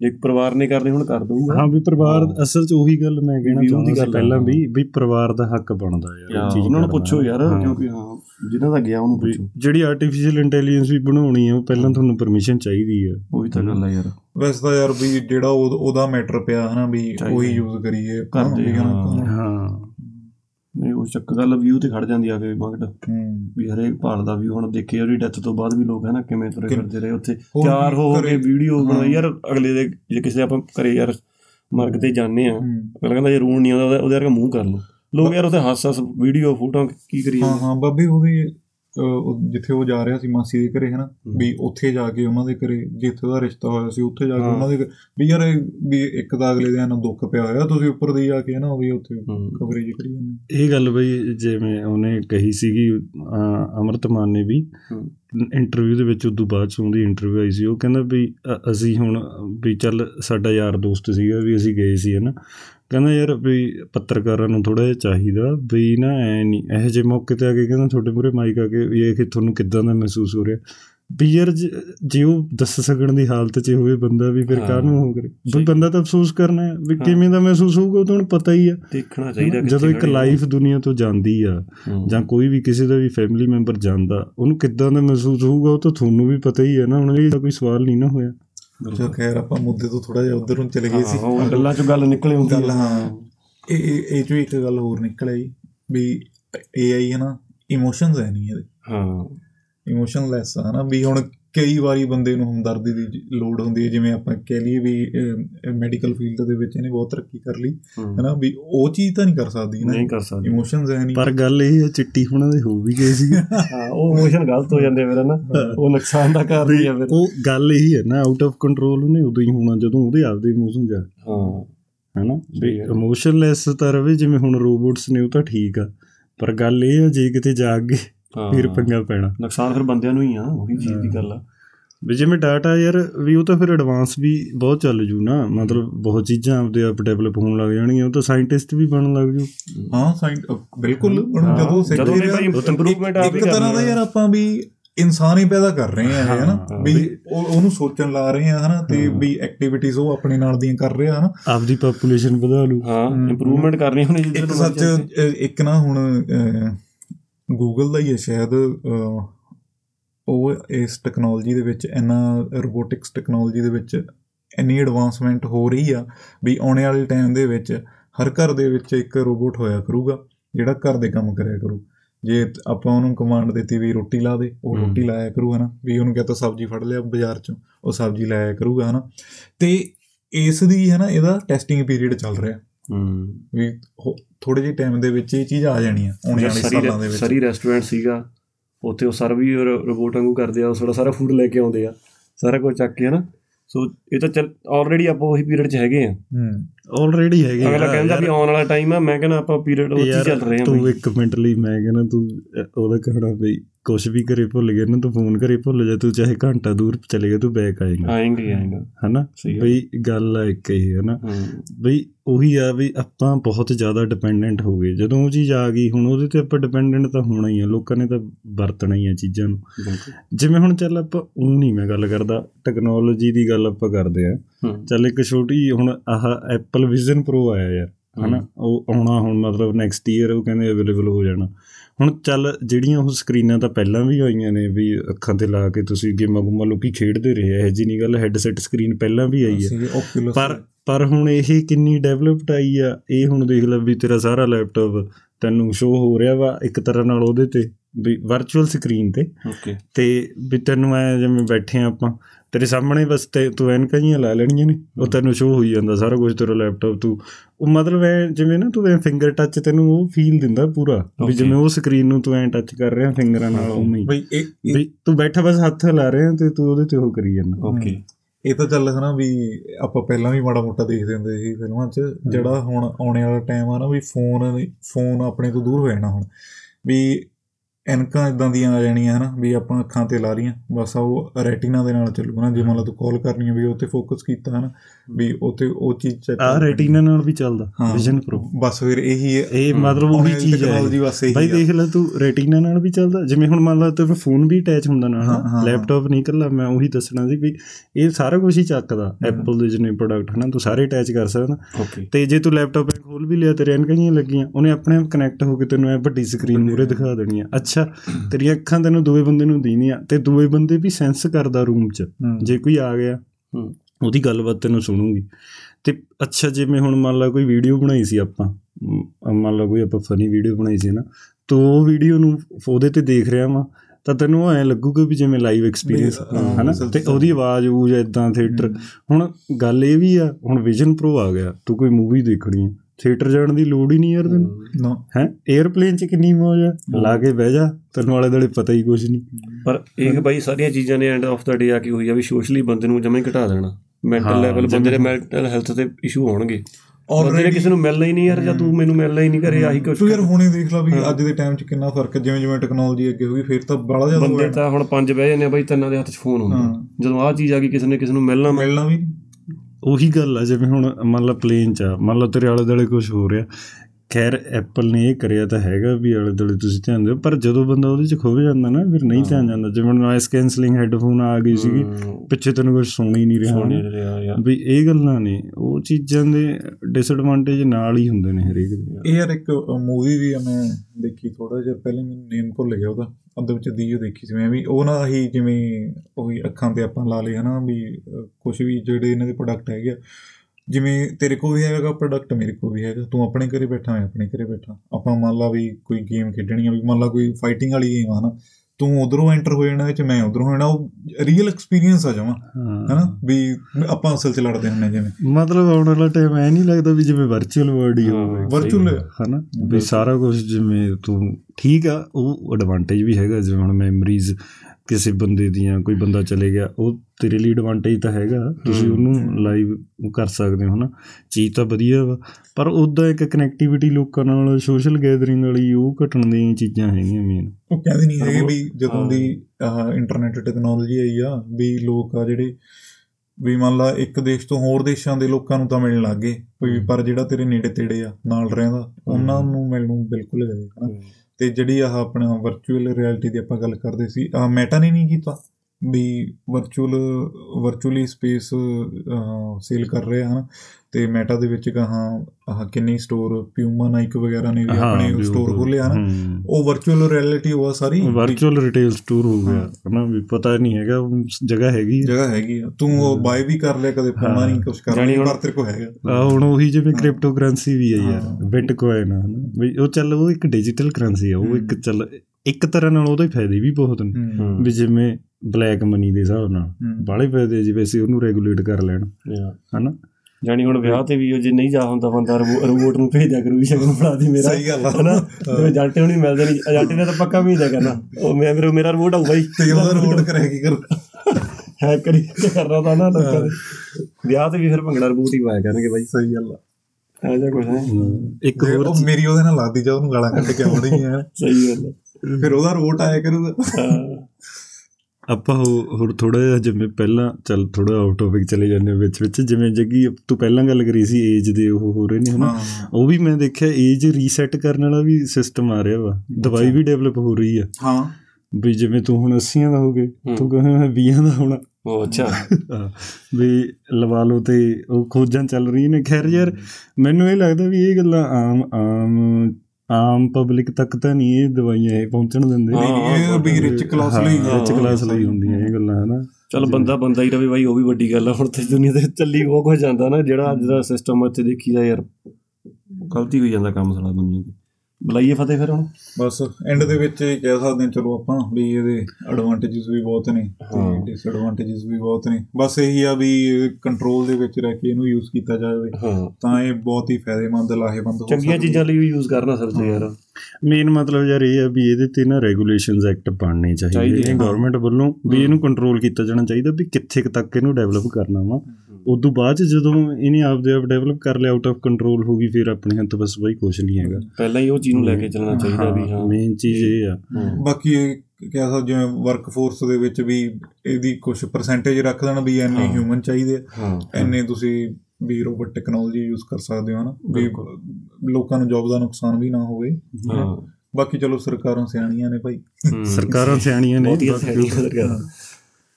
ਜੇ ਪਰਿਵਾਰ ਨੇ ਕਰਨੇ ਹੁਣ ਕਰ ਦਊਗਾ ਹਾਂ ਵੀ ਪਰਿਵਾਰ ਅਸਲ 'ਚ ਉਹੀ ਗੱਲ ਮੈਂ ਕਹਿਣਾ ਚਾਹੁੰਦਾ ਸੀ। ਪਹਿਲਾਂ ਵੀ ਵੀ ਪਰਿਵਾਰ ਦਾ ਹੱਕ ਬਣਦਾ ਯਾਰ ਚੀਜ਼ ਉਹਨਾਂ ਨੂੰ। ਪੁੱਛੋ ਯਾਰ ਹਾਂ। ਕਿਉਂਕਿ ਹਾਂ ਜਿਨ੍ਹਾਂ ਦਾ ਗਿਆ ਉਹਨੂੰ ਪੁੱਛੋ ਜਿਹੜੀ ਆਰਟੀਫੀਸ਼ੀਅਲ ਇੰਟੈਲੀਜੈਂਸ ਵੀ ਬਣਾਉਣੀ ਆ ਉਹ ਪਹਿਲਾਂ ਤੁਹਾਨੂੰ ਪਰਮਿਸ਼ਨ ਚਾਹੀਦੀ ਆ ਉਹੀ ਤਾਂ ਗੱਲ ਆ ਯਾਰ ਵੈਸੇ ਤਾਂ ਯਾਰ ਵੀ ਜਿਹੜਾ ਉਹ- ਉਹਦਾ ਮੈਟਰ ਪਿਆ ਹਨਾ ਵੀ। ਉਹੀ ਯੂਜ਼ ਕਰੀਏ ਹਾਂ। ਹਾਂ ਨਹੀਂ ਉਹ ਚੱਕ ਗੱਲ ਵਿਊ ਤੇ ਖੜ ਜਾਂਦੀ ਆ ਕੇ ਮਗਡ ਹੂੰ। ਵੀ ਹਰੇਕ ਭਾਲਦਾ ਵੀ ਹੁਣ ਦੇਖੇ ਉਹਦੀ ਡੈਥ ਤੋਂ ਬਾਅਦ ਵੀ ਲੋਕ ਹੈ ਨਾ ਕਿਵੇਂ ਤੁਰੇ ਫਿਰਦੇ ਰਹੇ ਉੱਥੇ। ਤਿਆਰ ਹੋ ਹੋ ਕੇ ਵੀਡੀਓ ਬਣਾਈ ਹਾਂ। ਯਾਰ ਅਗਲੇ ਦੇ ਜੇ ਕਿਸੇ ਆਪਾਂ ਘਰੇ ਯਾਰ ਮਰਗ ਤੇ ਜਾਂਦੇ ਆ ਹੂੰ। ਅਗਲਾ ਕਹਿੰਦਾ ਜੇ ਰੂਣ ਨਹੀਂ ਆਉਂਦਾ ਉਹਦੇ- ਵਰਗਾ ਮੂੰਹ ਕਰ ਲਓ। ਲੋਕ ਯਾਰ ਉੱਥੇ ਹੱਸ ਹੱਸ ਵੀਡੀਓ ਫੋਟੋ ਕੀ ਕਰੀ ਹਾਂ ਹਾਂ ਬਾਬੀ ਅਹ, ਉਹ ਜਿੱਥੇ ਉਹ ਜਾ ਰਿਹਾ ਸੀ ਮਾਸੀ ਦੇ ਘਰੇ ਹਨਾ ਵੀ ਉੱਥੇ ਜਾ ਕੇ ਉਹਨਾਂ ਦੇ ਘਰੇ ਜਿੱਥੇ ਉਹਦਾ ਰਿਸ਼ਤਾ ਹੋਇਆ ਸੀ ਉੱਥੇ ਜਾ ਕੇ। ਉਹਨਾਂ ਦੇ ਵੀ ਯਾਰ ਵੀ ਇੱਕ ਤਾਂ ਅਗਲੇ ਦਿਨ ਦੁੱਖ ਪਿਆ ਹੋਇਆ ਤੁਸੀਂ ਉੱਪਰ ਦੀ ਜਾ ਕੇ ਨਾ ਵੀ ਉੱਥੇ। ਕਵਰੇਜ ਕਰੀ ਜਾਂਦੇ ਇਹ ਗੱਲ ਬਈ ਜਿਵੇਂ ਉਹਨੇ ਕਹੀ ਸੀਗੀ ਅਮਰਤਮਾਨ ਨੇ ਵੀ। ਇੰਟਰਵਿਊ ਦੇ ਵਿੱਚ ਉਦੋਂ ਬਾਅਦ ਚ ਉਹਦੀ ਇੰਟਰਵਿਊ ਆਈ ਸੀ ਉਹ ਕਹਿੰਦਾ ਵੀ ਅਸੀਂ ਹੁਣ ਵੀ ਚੱਲ ਸਾਡਾ ਯਾਰ ਦੋਸਤ ਸੀਗਾ ਵੀ ਅਸੀਂ ਗਏ ਸੀ ਹਨਾ ਕਹਿੰਦਾ ਯਾਰ ਵੀ ਪੱਤਰਕਾਰਾਂ ਨੂੰ ਥੋੜਾ ਜਿਹਾ ਚਾਹੀਦਾ ਵੀ ਨਾ ਐ ਨਹੀਂ ਇਹੋ ਜਿਹੇ ਮੌਕੇ ਤੇ ਆ ਕੇ ਕਹਿੰਦਾ ਤੁਹਾਡੇ ਮੂਰੇ ਮਾਈਕ ਆ ਕੇ ਵੀ ਇਹ ਕਿ ਤੁਹਾਨੂੰ ਕਿੱਦਾਂ ਦਾ ਮਹਿਸੂਸ ਹੋ ਰਿਹਾ ਵੀ ਯਾਰ ਜ- ਜੇ ਉਹ ਦੱਸ ਸਕਣ ਦੀ ਹਾਲਤ 'ਚ ਹੋਵੇ ਬੰਦਾ ਵੀ ਫਿਰ। ਕਾਹਨੂੰ ਹੋ ਕਰੇ। ਵੀ ਬੰਦਾ ਤਾਂ ਅਫਸੋਸ ਕਰਨਾ ਹੈ ਵੀ। ਕਿਵੇਂ ਦਾ ਮਹਿਸੂਸ ਹੋਊਗਾ ਉਹ ਤਾਂ ਹੁਣ ਪਤਾ ਹੀ ਆ ਦੇਖਣਾ ਚਾਹੀਦਾ ਜਦੋਂ ਇੱਕ। ਲਾਈਫ ਦੁਨੀਆ ਤੋਂ ਜਾਂਦੀ ਆ। ਜਾਂ ਕੋਈ ਵੀ ਕਿਸੇ ਦਾ ਵੀ ਫੈਮਿਲੀ ਮੈਂਬਰ ਜਾਂਦਾ ਉਹਨੂੰ ਕਿੱਦਾਂ ਦਾ ਮਹਿਸੂਸ ਹੋਊਗਾ ਉਹ ਤਾਂ ਤੁਹਾਨੂੰ ਵੀ ਪਤਾ ਹੀ ਹੈ ਨਾ ਹੁਣ ਇਹ ਕੋਈ ਸਵਾਲ ਨਹੀਂ ਨਾ ਹੋਇਆ ਚਲੋ ਖੈਰ ਆਪਾਂ ਮੁੱਦੇ ਤੋਂ ਥੋੜਾ ਜਿਹਾ ਉਧਰ ਨੂੰ ਚਲੇ ਗਏ ਸੀ। ਹਾਂ, ਗੱਲਾਂ ਚੋਂ ਗੱਲ ਨਿਕਲੇ ਹੁੰਦੀ ਆ। ਹਾਂ। ਇਹ ਇਹ ਚੋਂ ਇੱਕ ਗੱਲ ਹੋਰ ਨਿਕਲ ਆਈ ਵੀ AI ਹੈ ਨਾ ਇਮੋਸ਼ਨਸ ਹੈ ਨਹੀਂ ਇਹਦੇ। ਹਾਂ। ਇਮੋਸ਼ਨਲੈਸ ਆ ਨਾ ਵੀ ਹੁਣ ਕਈ ਵਾਰੀ ਬੰਦੇ ਨੂੰ ਹਮਦਰਦੀ ਦੀ ਜ- ਲੋੜ ਹੁੰਦੀ ਹੈ ਜਿਵੇਂ ਆਪਾਂ ਕਹਿ ਲਈਏ ਵੀ ਮੈਡੀਕਲ ਫੀਲਡ ਦੇ ਵਿੱਚ ਇਹਨੇ ਬਹੁਤ ਤਰੱਕੀ ਕਰ ਲਈ ਹੂੰ। ਹੈ ਨਾ ਵੀ ਉਹ ਚੀਜ਼ ਤਾਂ ਨਹੀਂ ਕਰ ਸਕਦੀ ਨਾ ਨਹੀਂ ਕਰ ਸਕਦੇ। ਇਮੋਸ਼ਨਸ ਹੈ ਨਹੀਂ ਪਰ ਗੱਲ ਇਹ ਹੈ ਚਿੱਟੀ ਹੁਣਾਂ ਦੇ ਹੋ ਵੀ ਗਏ ਸੀ ਹਾਂ ਉਹ ਇਮੋਸ਼ਨ ਗਲਤ ਹੋ ਜਾਂਦੇ ਫਿਰ ਨਾ ਉਹ ਨੁਕਸਾਨ ਦਾ ਕਾਰਨ ਹੀ ਆ ਫਿਰ। ਉਹ ਗੱਲ ਇਹੀ ਹੈ ਨਾ ਆਊਟ ਆਫ ਕੰਟਰੋਲ ਉਹਨੇ ਉਦੋਂ ਹੀ ਹੋਣਾ ਜਦੋਂ ਉਹਦੇ ਆਪਦੇ ਇਮੋਸ਼ਨ ਜਾ ਹਾਂ। ਹੈਨਾ ਵੀ। ਇਮੋਸ਼ਨਲੈਸ ਤਾਂ ਰਵੇ ਜਿਵੇਂ ਹੁਣ ਰੋਬੋਟਸ ਨੇ ਉਹ ਤਾਂ ਠੀਕ ਆ। ਪਰ ਗੱਲ ਇਹ ਆ ਜੇ ਕਿਤੇ ਗਏ ਹਾਂ। ਫਿਰ ਪੰਗਾ ਪੈਣਾ। ਨੁਕਸਾਨ ਫਿਰ ਬੰਦਿਆਂ ਨੂੰ ਹੀ ਆ ਉਹੀ ਚੀਜ਼ ਦੀ ਗੱਲ ਆ। ਵੀ ਜਿਵੇਂ ਡਾਟਾ ਯਾਰ ਵੀ ਉਹ ਤਾਂ ਫਿਰ ਐਡਵਾਂਸ ਵੀ ਬਹੁਤ ਚੱਲ ਜੂ ਨਾ। ਮਤਲਬ ਬਹੁਤ ਚੀਜ਼ਾਂ ਆਪਦੇ ਆਪ ਡਿਵੈਲਪ ਹੋਣ ਲੱਗ ਜਾਣਗੀਆਂ ਉਹ ਤਾਂ ਸਾਇੰਟਿਸਟ ਵੀ ਬਣਨ ਲੱਗ ਜੂ। ਹਾਂ ਸਾਇੰਟ ਬਿਲਕੁਲ। ਹੁਣ ਜਦੋਂ ਵੀ ਰਿਹਾ, ਭਾਈ improvement ਆਪ ਹੀ ਇੱਕ ਤਰ੍ਹਾਂ ਦਾ ਆ। ਯਾਰ ਆਪਾਂ ਵੀ ਇਨਸਾਨ ਹੀ ਪੈਦਾ ਕਰ ਰਹੇ ਆ ਇਹ ਹਨਾ? ਵੀ ਉਹ ਉਹਨੂੰ ਸੋਚਣ ਲਾ ਰਹੇ ਆ ਹਨਾ? ਤੇ ਵੀ ਐਕਟੀਵਿਟੀਜ਼ ਉਹ ਆਪਣੇ ਨਾਲ ਦੀਆਂ ਕਰ ਰਿਹਾ ਹਨਾ? ਆਪਦੀ ਪਾਪੂਲੇਸ਼ਨ ਵਧਾ ਲੂ ਹਾਂ ਇੰਪਰੂਵਮੈਂਟ ਕਰਨੀ ਹੋਣੀ ਜਿੱਦਾਂ ਇੱਕ ਤੋਂ ਸੱਚ ਇੱਕ ਨਾ ਹੁਣ ਗੂਗਲ ਦਾ ਹੀ ਹੈ ਸ਼ਾਇਦ ਉਹ ਇਸ ਟੈਕਨੋਲੋਜੀ ਦੇ ਵਿੱਚ ਇੰਨਾ ਰੋਬੋਟਿਕਸ ਟੈਕਨੋਲੋਜੀ ਦੇ ਵਿੱਚ ਇੰਨੀ ਐਡਵਾਂਸਮੈਂਟ ਹੋ ਰਹੀ ਆ ਵੀ ਆਉਣ ਵਾਲੇ ਟਾਈਮ ਦੇ ਵਿੱਚ ਹਰ ਘਰ ਦੇ ਵਿੱਚ ਇੱਕ ਰੋਬੋਟ ਹੋਇਆ ਕਰੂਗਾ ਜਿਹੜਾ ਘਰ ਦੇ ਕੰਮ ਕਰਿਆ ਕਰੂ। ਜੇ ਆਪਾਂ ਉਹਨੂੰ ਕਮਾਂਡ ਦਿੱਤੀ ਵੀ ਰੋਟੀ ਲਾ ਦੇ ਉਹ। ਰੋਟੀ ਲਾਇਆ ਕਰੂ ਹਨਾ? ਵੀ ਉਹਨੂੰ ਕਹਤਾ ਸਬਜ਼ੀ ਫੜ ਲਿਆ ਬਾਜ਼ਾਰ ਚੋਂ ਉਹ ਸਬਜ਼ੀ ਲਾਇਆ ਕਰੂਗਾ ਹਨਾ? ਤੇ ਇਸ ਦੀ ਹਨਾ ਇਹਦਾ ਟੈਸਟਿੰਗ ਪੀਰੀਅਡ ਚੱਲ ਰਿਹਾ। ਹੂੰ ਵੀ ਥੋੜੇ ਜਿਹੇ ਟਾਈਮ ਦੇ ਵਿੱਚ ਇਹ ਚੀਜ਼ ਆ ਜਾਣੀ ਆ ਆਉਣ ਵਾਲੇ ਸਾਲਾਂ ਦੇ ਵਿੱਚ। ਸਰੀ ਰੈਸਟੋਰੈਂਟ ਸੀਗਾ ਉੱਥੇ ਉਹ ਸਰਵ ਵੀ ਰੋਬੋਟ ਵਾਂਗੂ ਕਰਦੇ ਆ ਉਹ ਸਾਡਾ ਸਾਰਾ ਫੂਡ ਲੈ ਕੇ ਆਉਂਦੇ ਆ ਸਾਰਾ ਕੁਝ ਚੱਕ ਕੇ ਹਨਾ। ਸੋ ਇਹ ਤਾਂ ਚੱਲ ਆਲਰੇਡੀ ਆਪਾਂ ਉਹੀ ਪੀਰੀਅਡ 'ਚ ਹੈਗੇ ਆ। ਹੂੰ। ਆਲਰੇਡੀ ਹੈਗੇ ਅਗਲਾ ਕਹਿੰਦਾ ਵੀ ਆਉਣ ਵਾਲਾ ਟਾਈਮ ਆ ਮੈਂ ਕਹਿੰਦਾ ਆਪਾਂ ਪੀਰੀਅਡ ਉਹ 'ਚ ਹੀ ਚੱਲ ਰਹੇ ਆ ਤੂੰ ਇੱਕ ਮਿੰਟ ਲਈ ਮੈਂ ਕਹਿੰਦਾ ਤੂੰ ਉਹਦਾ ਕਹਿਣਾ ਬਈ ਕੁਛ ਵੀ ਘਰੇ ਭੁੱਲ ਗਿਆ ਨਾ ਤੂੰ ਫੋਨ ਘਰੇ ਭੁੱਲ ਜਾ ਤੂੰ ਚਾਹੇ ਘੰਟਾ ਦੂਰ ਚਲੇ ਗਿਆ ਤੂੰ ਬੈਕ ਆਏਗਾ ਆਏਂਗੇ ਆਏਂਗੇ। ਹਨਾ। ਬਈ ਗੱਲ ਆ ਇੱਕ ਇਹ ਹੈ ਨਾ ਹੂੰ। ਬਈ ਉਹੀ ਆ ਵੀ ਆਪਾਂ ਬਹੁਤ ਜ਼ਿਆਦਾ ਡਿਪੈਂਡੈਂਟ ਹੋ ਗਏ। ਜਦੋਂ ਉਹ ਚੀਜ਼ ਆ ਗਈ ਹੁਣ ਉਹਦੇ ਤੇ ਆਪਾਂ ਡਿਪੈਂਡੈਂਟ ਤਾਂ ਹੋਣਾ ਹੀ ਆ ਲੋਕਾਂ ਨੇ ਤਾਂ ਵਰਤਣਾ ਹੀ ਆ ਚੀਜ਼ਾਂ ਨੂੰ। ਜਿਵੇਂ ਹੁਣ ਚੱਲ ਆਪਾਂ ਉਹ ਨਹੀਂ ਮੈਂ ਗੱਲ ਕਰਦਾ ਟੈਕਨੋਲੋਜੀ ਦੀ ਗੱਲ ਆਪਾਂ ਕਰਦੇ ਆ। ਹੂੰ ਚੱਲ ਇੱਕ ਛੋਟੀ ਹੁਣ ਆਹ ਐਪਲ ਵਿਜ਼ਨ ਪ੍ਰੋ ਆਇਆ ਯਾਰ ਹਨਾ? ਉਹ ਆਉਣਾ ਹੁਣ ਮਤਲਬ ਨੈਕਸਟ ਈਅਰ ਉਹ ਕਹਿੰਦੇ ਅਵੇਲੇਬਲ ਹੋ ਜਾਣਾ। ਹੁਣ ਚੱਲ ਜਿਹੜੀਆਂ ਉਹ ਸਕਰੀਨਾਂ ਤਾਂ ਪਹਿਲਾਂ ਵੀ ਆਈਆਂ ਨੇ ਵੀ ਅੱਖਾਂ ਤੇ ਲਾ ਕੇ ਤੁਸੀਂ ਗੇਮਾਂ ਗੁੰਮਾਂ ਲੋਕੀ ਖੇਡਦੇ ਰਹੇ ਇਹ ਜੀ ਨਹੀਂ ਗੱਲ ਹੈਡਸੈਟ ਸਕਰੀਨ ਪਹਿਲਾਂ ਵੀ ਆਈ ਹੈ ਪਰ ਪਰ ਹੁਣ ਇਹ ਕਿੰਨੀ ਡਿਵੈਲਪਡ ਆਈ ਆ ਇਹ ਹੁਣ ਦੇਖ ਲੈ ਵੀ ਤੇਰਾ ਸਾਰਾ ਲੈਪਟਾਪ ਤੈਨੂੰ ਸ਼ੋ ਹੋ ਰਿਹਾ ਵਾ ਇੱਕ ਤਰ੍ਹਾਂ ਨਾਲ ਉਹਦੇ ਤੇ। ਵੀ ਵਰਚੁਅਲ ਸਕਰੀਨ ਤੇ। ਓਕੇ ਤੇ ਵੀ ਤੈਨੂੰ ਐ ਜਿਵੇਂ ਬੈਠੇ ਆ ਆਪਾਂ ਤੇਰੇ ਸਾਹਮਣੇ ਬਸ ਤੇ ਤੂੰ ਐਨਕਾਂ ਜਿਹੀਆਂ ਲਾ ਲੈਣੀਆਂ ਨੇ। ਉਹ ਤੈਨੂੰ ਸ਼ੋ ਹੋਈ ਜਾਂਦਾ ਸਾਰਾ ਕੁਝ ਤੇਰਾ ਲੈਪਟਾਪ ਤੂੰ ਉਹ ਮਤਲਬ ਐ ਜਿਵੇਂ ਨਾ ਤੂੰ ਐ ਫਿੰਗਰ ਟੱਚ ਤੈਨੂੰ ਉਹ ਫੀਲ ਦਿੰਦਾ ਪੂਰਾ। ਵੀ. ਜਿਵੇਂ ਉਹ ਸਕਰੀਨ ਨੂੰ ਤੂੰ ਐ ਟੱਚ ਕਰ ਰਿਹਾ ਫਿੰਗਰਾਂ ਨਾਲ ਉਵੇਂ ਹੀ। ਬਈ ਇਹ ਇਹ- ਵੀ ਤੂੰ ਬੈਠਾ ਬਸ ਹੱਥ ਹਿਲਾ ਰਿਹਾ ਤੇ ਤੂੰ ਉਹਦੇ ਤੇ ਉਹ ਕਰੀ ਜਾਂਦਾ। ਓਕੇ ਇਹ ਤਾਂ ਚੱਲ ਹਨਾ ਵੀ ਆਪਾਂ ਪਹਿਲਾਂ ਵੀ ਮਾੜਾ ਮੋਟਾ ਦੇਖਦੇ ਹੁੰਦੇ ਸੀ ਫਿਲਮਾਂ 'ਚ ਜਿਹੜਾ ਹੁਣ ਆਉਣੇ ਵਾਲਾ ਟਾਈਮ ਆ ਨਾ ਵੀ ਫੋਨ ਫੋਨ ਆਪਣੇ ਤੋਂ ਦੂਰ ਹੋ ਜਾਣਾ ਹੁਣ। ਵੀ ਐਨਕਾਂ ਇਦਾਂ ਦੀਆਂ ਆ ਜਾਣੀਆਂ ਹਨਾ ਵੀ ਆਪਾਂ ਅੱਖਾਂ ਤੇ ਲਾ ਰਹੀਆਂ ਬਸ ਆ ਉਹ ਰੈਟੀਨਾ ਦੇ ਨਾਲ ਚੱਲੂ ਨਾ ਜੇ ਮੰਨ ਲਾ ਤੂੰ ਕਾਲ ਕਰਨੀ ਆ ਵੀ ਉਹ ਤੇ ਫੋਕਸ ਕੀਤਾ ਹਨਾ ਵੀ ਉਹ ਤੇ ਉਹ ਚੀਜ਼ ਚੈੱਕ ਆ ਰੈਟੀਨਾ ਨਾਲ ਵੀ ਚੱਲਦਾ ਹਾਂ। ਵਿਜ਼ਨ ਪ੍ਰੋ ਬਸ ਫਿਰ ਇਹੀ ਹੈ। ਇਹ ਮਤਲਬ ਉਹੀ ਚੀਜ਼ ਹੈ ਇਹੀ। ਬਾਈ। ਦੇਖ ਲੈ ਤੂੰ ਰੈਟੀਨਾ ਨਾਲ ਵੀ ਚੱਲਦਾ। ਜਿਵੇਂ ਹੁਣ ਮੰਨ ਲਾ ਤੇ ਫੋਨ ਵੀ ਅਟੈਚ ਹੁੰਦਾ ਹਾਂ, ਨਾਲ ਹਾਂ, ਲੈਪਟਾਪ ਨਹੀਂ ਇਕੱਲਾ ਮੈਂ ਉਹੀ ਦੱਸਣਾ ਸੀ ਵੀ ਇਹ ਸਾਰਾ ਕੁਝ ਹੀ ਚੱਕਦਾ ਐਪਲ ਦੇ ਜਿੰਨੇ ਪ੍ਰੋਡਕਟ ਹਨਾ ਤੂੰ ਸਾਰੇ ਅਟੈਚ ਕਰ ਸਕਦਾ। ਤੇ ਜੇ ਤੂੰ ਲੈਪਟਾਪ ਖੋਲ ਵੀ ਲਿਆ ਤੇਰੇ ਐਨਕਾਂ ਜਿਹੀਆਂ ਲੱਗੀਆਂ ਉਹਨੇ ਆਪਣੇ ਆਪ ਕਨੈਕਟ ਹੋ ਕੇ ਤੈਨੂੰ ਐ ਵੱਡੀ ਸਕਰੀਨ ਮੂਰੇ ਦਿਖਾ ਦੇਣੀ ਆ ਅੱਛਾ ਤੇਰੀਆਂ ਅੱਖਾਂ ਤੈਨੂੰ ਦੂਏ ਬੰਦੇ ਨੂੰ ਦੀਨੀਆਂ ਤੇ ਦੂਏ ਬੰਦੇ ਵੀ ਸੈਂਸ ਕਰਦਾ ਰੂਮ 'ਚ। ਜੇ ਕੋਈ ਆ ਗਿਆ ਉਹਦੀ ਗੱਲਬਾਤ ਤੈਨੂੰ ਸੁਣੂਗੀ ਤੇ ਅੱਛਾ ਜਿਵੇਂ ਹੁਣ ਮੰਨ ਲਾ ਕੋਈ ਵੀਡੀਓ ਬਣਾਈ ਸੀ ਆਪਾਂ ਮੰਨ ਲਾ ਕੋਈ ਆਪਾਂ ਫਨੀ ਵੀਡੀਓ ਬਣਾਈ ਸੀ ਨਾ ਤੋ ਉਹ ਵੀਡੀਓ ਨੂੰ ਉਹਦੇ ਤੇ ਦੇਖ ਰਿਹਾ ਵਾਂ ਤਾਂ ਤੈਨੂੰ ਐ ਲੱਗੂਗਾ ਵੀ ਜਿਵੇਂ ਲਾਈਵ ਐਕਸਪੀਰੀਅੰਸ ਹਨਾ ਤੇ। ਉਹਦੀ ਆਵਾਜ਼ ਉਹ ਇਦਾਂ ਥੀਏਟਰ ਹੁਣ ਗੱਲ ਇਹ ਵੀ ਆ ਹੁਣ ਵਿਜ਼ਨ ਪ੍ਰੋ ਆ ਗਿਆ ਤੂੰ ਕੋਈ ਮੂਵੀ ਦੇਖਣੀ ਹੈ ਥੀਏਟਰ ਜਾਣ ਦੀ ਲੋੜ ਹੀ ਨਹੀਂ ਯਾਰ ਤੈਨੂੰ। ਨਾ। ਹੈ? 에ਅਰਪਲੇਨ 'ਚ ਕਿੰਨੀ ਮੌਜ ਆ? ਲਾ ਕੇ ਬਹਿ ਜਾ। ਤੈਨੂੰ ਵਾਲੇ ਦੁਆਲੇ ਪਤਾ ਹੀ ਕੁਝ ਨਹੀਂ। ਪਰ ਇਹ ਬਾਈ ਸਾਰੀਆਂ ਚੀਜ਼ਾਂ ਨੇ ਐਂਡ ਆਫ ਦਾ ਡੇ ਆ ਕੇ ਹੋਈ ਆ ਵੀ ਸੋਸ਼ਲੀ ਬੰਦੇ ਨੂੰ ਜਮੇ ਘਟਾ ਦੇਣਾ। ਮੈਂਟਲ ਹਾਂ, ਲੈਵਲ ਬੰਦੇ ਦੇ। ਮੈਂਟਲ ਹੈਲਥ ਤੇ ਇਸ਼ੂ ਹੋਣਗੇ। Already- ਕਿਸੇ ਨੂੰ ਮਿਲਣਾ ਹੀ ਨਹੀਂ ਯਾਰ ਜਾਂ ਤੂੰ ਮੈਨੂੰ ਮਿਲਣਾ ਹੀ ਨਹੀਂ ਕਰੇ ਆਹੀ ਕੁਝ ਤੂੰ ਯਾਰ ਹੁਣੇ ਦੇਖ ਲਾ ਵੀ ਹਾਂ। ਅੱਜ ਦੇ ਟਾਈਮ 'ਚ ਕਿੰਨਾ ਫ਼ਰਕ ਹੈ ਜਿਵੇਂ ਜਿਵੇਂ ਟੈਕਨੋਲੋਜੀ ਅੱਗੇ ਹੋ ਗਈ ਫਿਰ ਤਾਂ ਬੜਾ ਜ਼ਿਆਦਾ ਹੋ ਬੰਦੇ ਤਾਂ ਹੁਣ ਪੰਜ ਬਹਿ ਜਾਂਦੇ ਆ ਬਾਈ ਤਿੰਨਾਂ ਦੇ ਹੱਥ 'ਚ ਫੋਨ ਹੁੰਦਾ। ਹਾਂ। ਜਦੋਂ ਆਹ ਚੀਜ਼ ਆ ਗਈ ਕਿਸੇ ਨੇ ਕਿਸੇ ਨੂੰ ਮਿਲਣਾ ਮਿਲਣਾ ਵੀ। ਉਹੀ ਗੱਲ ਆ, ਜਿਵੇਂ ਹੁਣ ਮੰਨ ਲਾ ਪਲੇਨ 'ਚ ਆ ਮੰਨ ਲਾ ਤੇਰੇ ਆਲੇ ਦੁਆਲੇ ਕੁਝ ਹੋ ਰਿਹਾ ਖੈਰ ਐਪਲ ਨੇ ਇਹ ਕਰਿਆ ਤਾਂ ਹੈਗਾ ਵੀ ਆਲੇ ਦੁਆਲੇ ਤੁਸੀਂ ਧਿਆਨ ਦਿਓ ਪਰ ਜਦੋਂ ਬੰਦਾ ਉਹਦੇ 'ਚ ਖੁੱਭ ਜਾਂਦਾ ਨਾ ਫਿਰ ਨਹੀਂ ਧਿਆਨ ਜਾਂਦਾ। ਜਿਵੇਂ ਨੋਇਸ ਕੈਂਸਲਿੰਗ ਹੈੱਡਫੋਨ ਆ ਗਈ ਸੀਗੀ ਪਿੱਛੇ ਤੈਨੂੰ ਕੁਝ ਸੁਣ ਹੀ ਨਹੀਂ ਰਿਹਾ। ਸੁਣ ਨਹੀਂ ਰਿਹਾ ਯਾਰ। ਵੀ ਇਹ ਗੱਲਾਂ ਨੇ ਉਹ ਚੀਜ਼ਾਂ ਦੇ ਡਿਸਐਡਵਾਂਟੇਜ ਨਾਲ ਹੀ ਹੁੰਦੇ ਨੇ ਹਰੇਕ ਦੇ। ਇਹ ਯਾਰ ਇੱਕ ਮੂਵੀ ਵੀ ਮੈਂ ਦੇਖੀ ਥੋੜਾ ਜਿਹਾ ਪਹਿਲੇ ਮੈਨੂੰ ਨੇਮ ਭੁੱਲ ਗਿਆ ਉਹਦਾ। ਉਹਦੇ ਵਿੱਚ ਦੀਓ ਦੇਖੀ ਸੀ ਮੈਂ ਵੀ। ਉਹ ਨਾ ਹੀ ਜਿਵੇਂ ਉਹੀ ਅੱਖਾਂ ਤੇ ਆਪਾਂ ਲਾ ਲਏ ਹਨਾ ਵੀ ਕੁਝ ਵੀ ਜਿਹੜੇ ਇਹਨਾਂ ਦੇ ਪ੍ਰੋਡਕਟ ਹੈਗੇ ਆ ਜਿਵੇਂ ਤੇਰੇ ਕੋਲ ਵੀ ਹੈਗਾ ਪ੍ਰੋਡਕਟ ਮੇਰੇ ਕੋਲ ਵੀ ਹੈਗਾ। ਤੂੰ ਆਪਣੇ ਘਰੇ ਬੈਠਾ ਮੈਂ ਆਪਣੇ ਘਰੇ ਬੈਠਾ। ਆਪਾਂ ਮੰਨ ਲਾ ਵੀ ਕੋਈ ਗੇਮ ਖੇਡਣੀ ਆ ਵੀ ਮੰਨ ਲਾ ਕੋਈ ਫਾਈਟਿੰਗ ਵਾਲੀ ਗੇਮ ਆ ਹਨਾ। ਤੂੰ ਉਧਰੋਂ ਐਂਟਰ ਹੋ ਜਾਣਾ ਵਿੱਚ ਮੈਂ ਉਧਰੋਂ ਹੋ ਜਾਣਾ। ਉਹ ਰੀਅਲ ਐਕਸਪੀਰੀਅੰਸ ਆ ਜਾਵਾਂ ਹਾਂ। ਹਨਾ। ਵੀ ਆਪਾਂ ਅਸਲ 'ਚ ਲੜਦੇ ਹੁੰਨੇ ਜਿਵੇਂ। ਮਤਲਬ ਆਉਣ ਵਾਲਾ ਟਾਈਮ ਐ ਨਹੀਂ ਲੱਗਦਾ ਵੀ ਜਿਵੇਂ ਵਰਚੁਅਲ ਵਰਲਡ ਹੀ ਹਾਂ, ਹੋਵੇ। ਵਰਚੁਅਲ ਹਨਾ? ਵੀ ਸਾਰਾ ਕੁਝ ਜਿਵੇਂ ਤੂੰ ਠੀਕ ਆ ਉਹ ਐਡਵਾਂਟੇਜ ਵੀ ਹੈਗਾ। ਜਿਵੇਂ ਹੁਣ ਮੈਮਰੀਜ਼ ਕਿਸੇ ਬੰਦੇ ਦੀਆਂ ਕੋਈ ਬੰਦਾ ਚਲੇ ਗਿਆ ਉਹ ਤੇਰੇ ਲਈ ਐਡਵਾਂਟੇਜ ਤਾਂ ਹੈਗਾ ਤੁਸੀਂ ਉਹਨੂੰ ਲਾਈਵ ਕਰ ਸਕਦੇ ਹੋ ਹਨਾ? ਚੀਜ਼ ਤਾਂ ਵਧੀਆ ਵਾ ਪਰ ਉਦਾਂ ਇੱਕ ਕਨੈਕਟੀਵਿਟੀ ਲੋਕਾਂ ਨਾਲ ਸੋਸ਼ਲ ਗੈਦਰਿੰਗ ਵਾਲੀ ਉਹ ਘਟਣ ਦੀਆਂ ਚੀਜ਼ਾਂ ਹੈਗੀਆਂ ਮੇਨ ਉਹ ਕਹਿੰਦੇ ਨਹੀਂ ਹੈਗੇ ਵੀ ਜਦੋਂ ਦੀ ਆਹ ਇੰਟਰਨੈਟ ਟੈਕਨੋਲੋਜੀ ਆਈ ਆ ਵੀ ਲੋਕ ਆ ਜਿਹੜੇ ਵੀ ਮੰਨ ਲਾ ਇੱਕ ਦੇਸ਼ ਤੋਂ ਹੋਰ ਦੇਸ਼ਾਂ ਦੇ ਲੋਕਾਂ ਨੂੰ ਤਾਂ ਮਿਲਣ ਲੱਗ ਗਏ ਵੀ ਪਰ ਜਿਹੜਾ ਤੇਰੇ ਨੇੜੇ ਤੇੜੇ ਆ ਨਾਲ ਰਹਿੰਦਾ ਉਹਨਾਂ ਨੂੰ ਮਿਲਣ ਨੂੰ ਬਿਲਕੁਲ ਗਏ ਹਨਾ? ਤੇ ਜਿਹੜੀ ਆਹ ਆਪਣਾ ਵਰਚੁਅਲ ਰਿਐਲਿਟੀ ਦੀ ਆਪਾਂ ਗੱਲ ਕਰਦੇ ਸੀ ਆ ਮੈਟਾ ਨੇ ਨਹੀਂ ਕੀਤਾ? ਵੀ ਵਰਚੁਅਲ ਵਰਚੁਅਲੀ ਸਪੇਸ ਸੇਲ ਕਰ ਰਿਹਾ ਹਨ ਤੇ ਮੈਟਾ ਦੇ ਵਿੱਚ ਕਹਾ ਆਹ ਕਿੰਨੇ ਸਟੋਰ ਪਿਊਮਾ ਨਾਈਕ ਵਗੈਰਾ ਨੇ ਵੀ ਆਪਣੇ ਸਟੋਰ ਖੋਲੇ ਹਨ। ਉਹ ਵਰਚੁਅਲ ਰਿਐਲਿਟੀ ਉਹ ਆ ਸਾਰੀ। ਵਰਚੁਅਲ ਰਿਟੇਲ ਸਟੋਰ ਹੋ ਗਿਆ। ਹਾਂ। ਹਨਾ ਵੀ ਪਤਾ ਨਹੀਂ ਹੈਗਾ ਉਹ ਜਗ੍ਹਾ ਹੈਗੀ। ਜਗ੍ਹਾ ਹੈਗੀ ਤੂੰ ਉਹ ਬਾਏ ਵੀ ਕਰ ਲਿਆ ਕਦੇ ਹਾਂ। ਨਹੀਂ ਕੁਝ ਕਰ ਲਿਆ ਪਰ ਤੇਰੇ ਕੋਲ ਹੈਗਾ। ਆ ਹੁਣ ਉਹੀ ਜਿਵੇਂ ਕ੍ਰਿਪਟੋਕਰੰਸੀ ਵੀ ਹੈ ਯਾਰ ਹਾਂ। ਬਿਟਕੋਇਨ ਹਨਾ। ਵੀ ਉਹ ਚੱਲ ਉਹ ਇੱਕ ਡਿਜੀਟਲ ਕਰੰਸੀ ਆ ਉਹ ਇੱਕ ਚੱਲ ਇੱਕ ਤਰ੍ਹਾਂ ਨਾਲ ਉਹਦੇ ਫਾਇਦੇ ਵੀ ਬਹੁਤ ਨੇ। ਹੂੰ। ਵੀ ਜਿਵੇਂ ਬਲੈਕ ਮਨੀ ਦੇ ਹਿਸਾਬ ਨਾਲ ਹੂੰ। ਬਾਹਲੇ ਫਾਇਦੇ ਜੀ ਵੈਸੇ ਉਹਨੂੰ ਰੈਗੂਲੇਟ ਕਰ ਲੈਣ। ਹਨਾ? ਜਾਨੀ ਹੁਣ ਵਿਆਹ ਤੇ ਵੀ ਉਹ ਜੇ ਨਹੀਂ ਜਾ ਹੁੰਦਾ ਬੰਦਾ ਰਿਮੋਟ ਨੂੰ ਭੇਜਿਆ ਕਰੂ ਵੀ ਸ਼ਗਨ ਫੜਾ ਦੀ ਮੇਰਾ। ਸਹੀ ਗੱਲ ਆ। ਹਨਾ? ਜਿਵੇਂ ਜਾਂਟੇ ਨੂੰ ਨਹੀਂ ਮਿਲਦੇ ਨਹੀਂ ਜਾਂਟੇ ਨੇ ਤਾਂ ਪੱਕਾ ਭੇਜਿਆ ਕਰਨਾ। ਉਹ ਮੈਂ ਮੇਰਾ ਮੇਰਾ ਰਿਮੋਟ ਆਊ ਬਾਈ ਤੇ ਉਹਦਾ ਰੋਡ ਕਰਿਆ ਕੀ ਕਰ? ਹੈਕ ਕਰੀ ਕਰਨਾ ਤਾਂ ਨਾ ਲੋਕਾਂ ਦੇ ਵਿਆਹ ਤੇ ਵੀ ਫਿਰ ਭੰਗੜਾ ਰਿਮੋਟ ਹੀ ਪਾਇਆ ਕਰਨਗੇ ਬਾਈ। ਸਹੀ ਗੱਲ ਆ। ਐਂ ਜਿਹਾ ਕੁਝ ਇੱਕ ਜੇ ਹੋਰ ਉਹ ਮੇਰੀ ਉਹਦੇ ਨਾਲ ਲੱਗਦੀ ਜਾ ਉਹਨੂੰ ਗਾਲਾਂ ਕੱਢ ਕੇ ਆਉਣੀ ਹੈ ਸਹੀ ਗੱਲ ਹੈ। ਫਿਰ ਉਹਦਾ ਰੋਟ ਆਇਆ ਕਰੂਗਾ। ਹਾਂ। ਆਪਾਂ ਹੋਰ ਥੋੜਾ ਜਿਹਾ ਜਿਵੇਂ ਪਹਿਲਾਂ ਚੱਲ ਥੋੜਾ ਆਊਟ ਟੌਪਿਕ ਚਲੇ ਜਾਂਦੇ ਵਿੱਚ ਵਿੱਚ ਜਿਵੇਂ ਜੱਗੀ ਤੂੰ ਪਹਿਲਾਂ ਗੱਲ ਕਰੀ ਸੀ ਏਜ ਦੇ ਉਹ ਹੋ ਰਹੇ ਨੇ ਹਨਾ। ਉਹ ਵੀ ਮੈਂ ਦੇਖਿਆ ਏਜ ਰੀਸੈਟ ਕਰਨ ਵਾਲਾ ਵੀ ਸਿਸਟਮ ਆ ਰਿਹਾ ਵਾ। ਦਵਾਈ ਵੀ ਡਿਵੈਲਪ ਹੋ ਰਹੀ ਆ। ਹਾਂ। ਵੀ ਜਿਵੇਂ ਤੂੰ ਹੁਣ 80 ਦਾ ਹੋ ਗਏ ਤੂੰ ਕਹੇ ਮੈਂ 20 ਦਾ ਹੋਣਾ। ਉਹ ਅੱਛਾ। ਵੀ ਲਵਾ ਲਓ ਤੇ ਉਹ ਖੋਜਾਂ ਚੱਲ ਰਹੀਆਂ ਨੇ। ਖੈਰ ਯਾਰ ਮੈਨੂੰ ਇਹ ਲੱਗਦਾ ਵੀ ਇਹ ਗੱਲਾਂ ਆਮ ਆਮ ਆਮ ਪਬਲਿਕ ਤੱਕ ਤਾਂ ਨਹੀਂ ਇਹ ਦਵਾਈਆਂ ਇਹ ਪਹੁੰਚਣ ਦਿੰਦੇ। ਇਹ ਵੀ ਰਿਚ ਕਲਾਸ ਲਈ। ਰਿਚ ਕਲਾਸ ਲਈ ਹੁੰਦੀਆਂ ਇਹ ਗੱਲਾਂ ਹਨਾ। ਚਲ ਬੰਦਾ ਬੰਦਾ ਹੀ ਰਵੇ ਬਾਈ ਉਹ ਵੀ ਵੱਡੀ ਗੱਲ ਆ। ਹੁਣ ਤੇ ਦੁਨੀਆ ਤੇ ਚੱਲੀ ਉਹ ਕੁਝ ਜਾਂਦਾ ਨਾ ਜਿਹੜਾ ਅੱਜ ਦਾ ਸਿਸਟਮ ਉੱਤੇ ਦੇਖੀਦਾ ਯਾਰ। ਗਲਤੀ ਹੋਈ ਜਾਂਦਾ ਕੰਮ ਸਾਲਾ ਦੁਨੀਆ ਤੇ। ਬੁਲਾਈਏ ਫਤਿਹ ਫਿਰ ਹੁਣ। ਬਸ ਐਂਡ ਦੇ ਵਿੱਚ ਇਹ ਕਹਿ ਸਕਦੇ ਹਾਂ ਚਲੋ ਆਪਾਂ ਵੀ ਇਹਦੇ ਐਡਵਾਂਟੇਜਸ ਵੀ ਬਹੁਤ ਨੇ ਤੇ ਹਾਂ। ਡਿਸਐਡਵਾਂਟੇਜਸ ਵੀ ਬਹੁਤ ਨੇ। ਬਸ ਇਹੀ ਆ ਵੀ ਕੰਟਰੋਲ ਦੇ ਵਿੱਚ ਰਹਿ ਕੇ ਇਹਨੂੰ ਯੂਜ਼ ਕੀਤਾ ਜਾਵੇ ਤਾਂ ਇਹ ਬਹੁਤ ਹੀ ਫਾਇਦੇਮੰਦ ਲਾਹੇਵੰਦ ਹੋ ਚੰਗੀਆਂ ਸਕਦੀ ਚੀਜ਼ਾਂ ਲਈ ਵੀ ਯੂਜ਼ ਕਰਨਾ ਸਰ ਤੇ ਯਾਰ। ਮੇਨ ਮਤਲਬ ਯਾਰ ਇਹ ਆ ਵੀ ਇਹਦੇ ਤੇ ਨਾ ਰੈਗੂਲੇਸ਼ਨਸ ਐਕਟ ਬਣਨੇ ਚਾਹੀਦੇ ਨੇ। ਗਵਰਨਮੈਂਟ ਵੱਲੋਂ ਵੀ ਇਹਨੂੰ ਕੰਟਰੋਲ ਕੀਤਾ ਜਾਣਾ ਚਾਹੀਦਾ ਵੀ ਕਿੱਥੇ ਤੱਕ ਇਹਨੂੰ ਡਿਵੈਲਪ ਕਰਨਾ ਵਾ। ਉਦੋਂ ਬਾਅਦ 'ਚ ਜਦੋਂ ਇਹਨੇ ਆਪਦੇ ਆਪ ਡਿਵੈਲਪ ਕਰ ਲਿਆ ਆਊਟ ਆਫ ਕੰਟਰੋਲ ਹੋ ਗਈ ਫਿਰ ਆਪਣੇ ਹੱਥ ਬਸ ਬਾਈ ਕੁਝ ਨਹੀਂ ਹੈਗਾ। ਪਹਿਲਾਂ ਹੀ ਉਹ ਚੀਜ਼ ਨੂੰ ਲੈ ਕੇ ਚੱਲਣਾ ਚਾਹੀਦਾ ਵੀ ਹਾਂ। ਮੇਨ ਚੀਜ਼ ਇਹ ਆ। ਬਾਕੀ ਇਹ ਕਹਿ ਸਕਦੇ ਜਿਵੇਂ ਵਰਕ ਫੋਰਸ ਦੇ ਵਿੱਚ ਵੀ ਇਹਦੀ ਕੁਝ ਪਰਸੈਂਟੇਜ ਰੱਖ ਦੇਣ ਵੀ ਹਾਂ। ਹਿਊਮਨ ਚਾਹੀਦੇ ਇੰਨੇ ਤੁਸੀਂ ਵੀ ਰੋਬੋਟ ਟੈਕਨੋਲੋਜੀ ਯੂਜ਼ ਕਰ ਸਕਦੇ ਹੋ ਨਾ ਵੀ ਲੋਕਾਂ ਨੂੰ ਜੌਬ ਦਾ ਨੁਕਸਾਨ ਵੀ ਨਾ ਹੋਵੇ। ਹਾਂ। ਬਾਕੀ ਚਲੋ ਸਰਕਾਰਾਂ ਸਿਆਣੀਆਂ ਨੇ ਭਾਈ। ਸਰਕਾਰਾਂ ਸਿਆਣੀਆਂ ਨੇ। ਬਹੁਤੀਆਂ ਸਿਆਣੀਆਂ ਸਰਕਾਰਾਂ।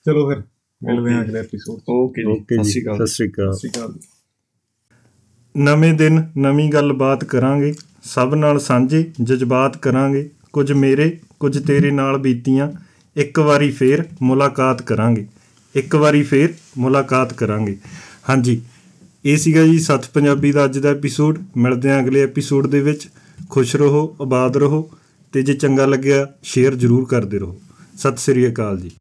ਚਲੋ ਫਿਰ। ਮਿਲਦੇ ਹਾਂ ਅਗਲੇ ਐਪੀਸੋਡ ਓਕੇ ਜੀ ਸਤਿ ਸ਼੍ਰੀ ਅਕਾਲ। ਸਤਿ ਸ਼੍ਰੀ ਅਕਾਲ। ਸਤਿ ਸ਼੍ਰੀ ਅਕਾਲ ਨਵੇਂ ਦਿਨ ਨਵੀਂ ਗੱਲਬਾਤ ਕਰਾਂਗੇ। ਸਭ ਨਾਲ ਸਾਂਝੇ ਜਜ਼ਬਾਤ ਕਰਾਂਗੇ। ਕੁਝ ਮੇਰੇ ਕੁਝ ਤੇਰੇ ਨਾਲ ਬੀਤੀਆਂ। ਇੱਕ ਵਾਰੀ ਫੇਰ ਮੁਲਾਕਾਤ ਕਰਾਂਗੇ। ਇੱਕ ਵਾਰੀ ਫੇਰ ਮੁਲਾਕਾਤ ਕਰਾਂਗੇ। ਹਾਂਜੀ ਇਹ ਸੀਗਾ ਜੀ ਸੱਤ ਪੰਜਾਬੀ ਦਾ ਅੱਜ ਦਾ ਐਪੀਸੋਡ ਮਿਲਦੇ ਹਾਂ ਅਗਲੇ ਐਪੀਸੋਡ ਦੇ ਵਿੱਚ। ਖੁਸ਼ ਰਹੋ ਆਬਾਦ ਰਹੋ ਤੇ ਜੇ ਚੰਗਾ ਲੱਗਿਆ ਸ਼ੇਅਰ ਜ਼ਰੂਰ ਕਰਦੇ ਰਹੋ। ਸਤਿ ਸ੍ਰੀ ਅਕਾਲ ਜੀ।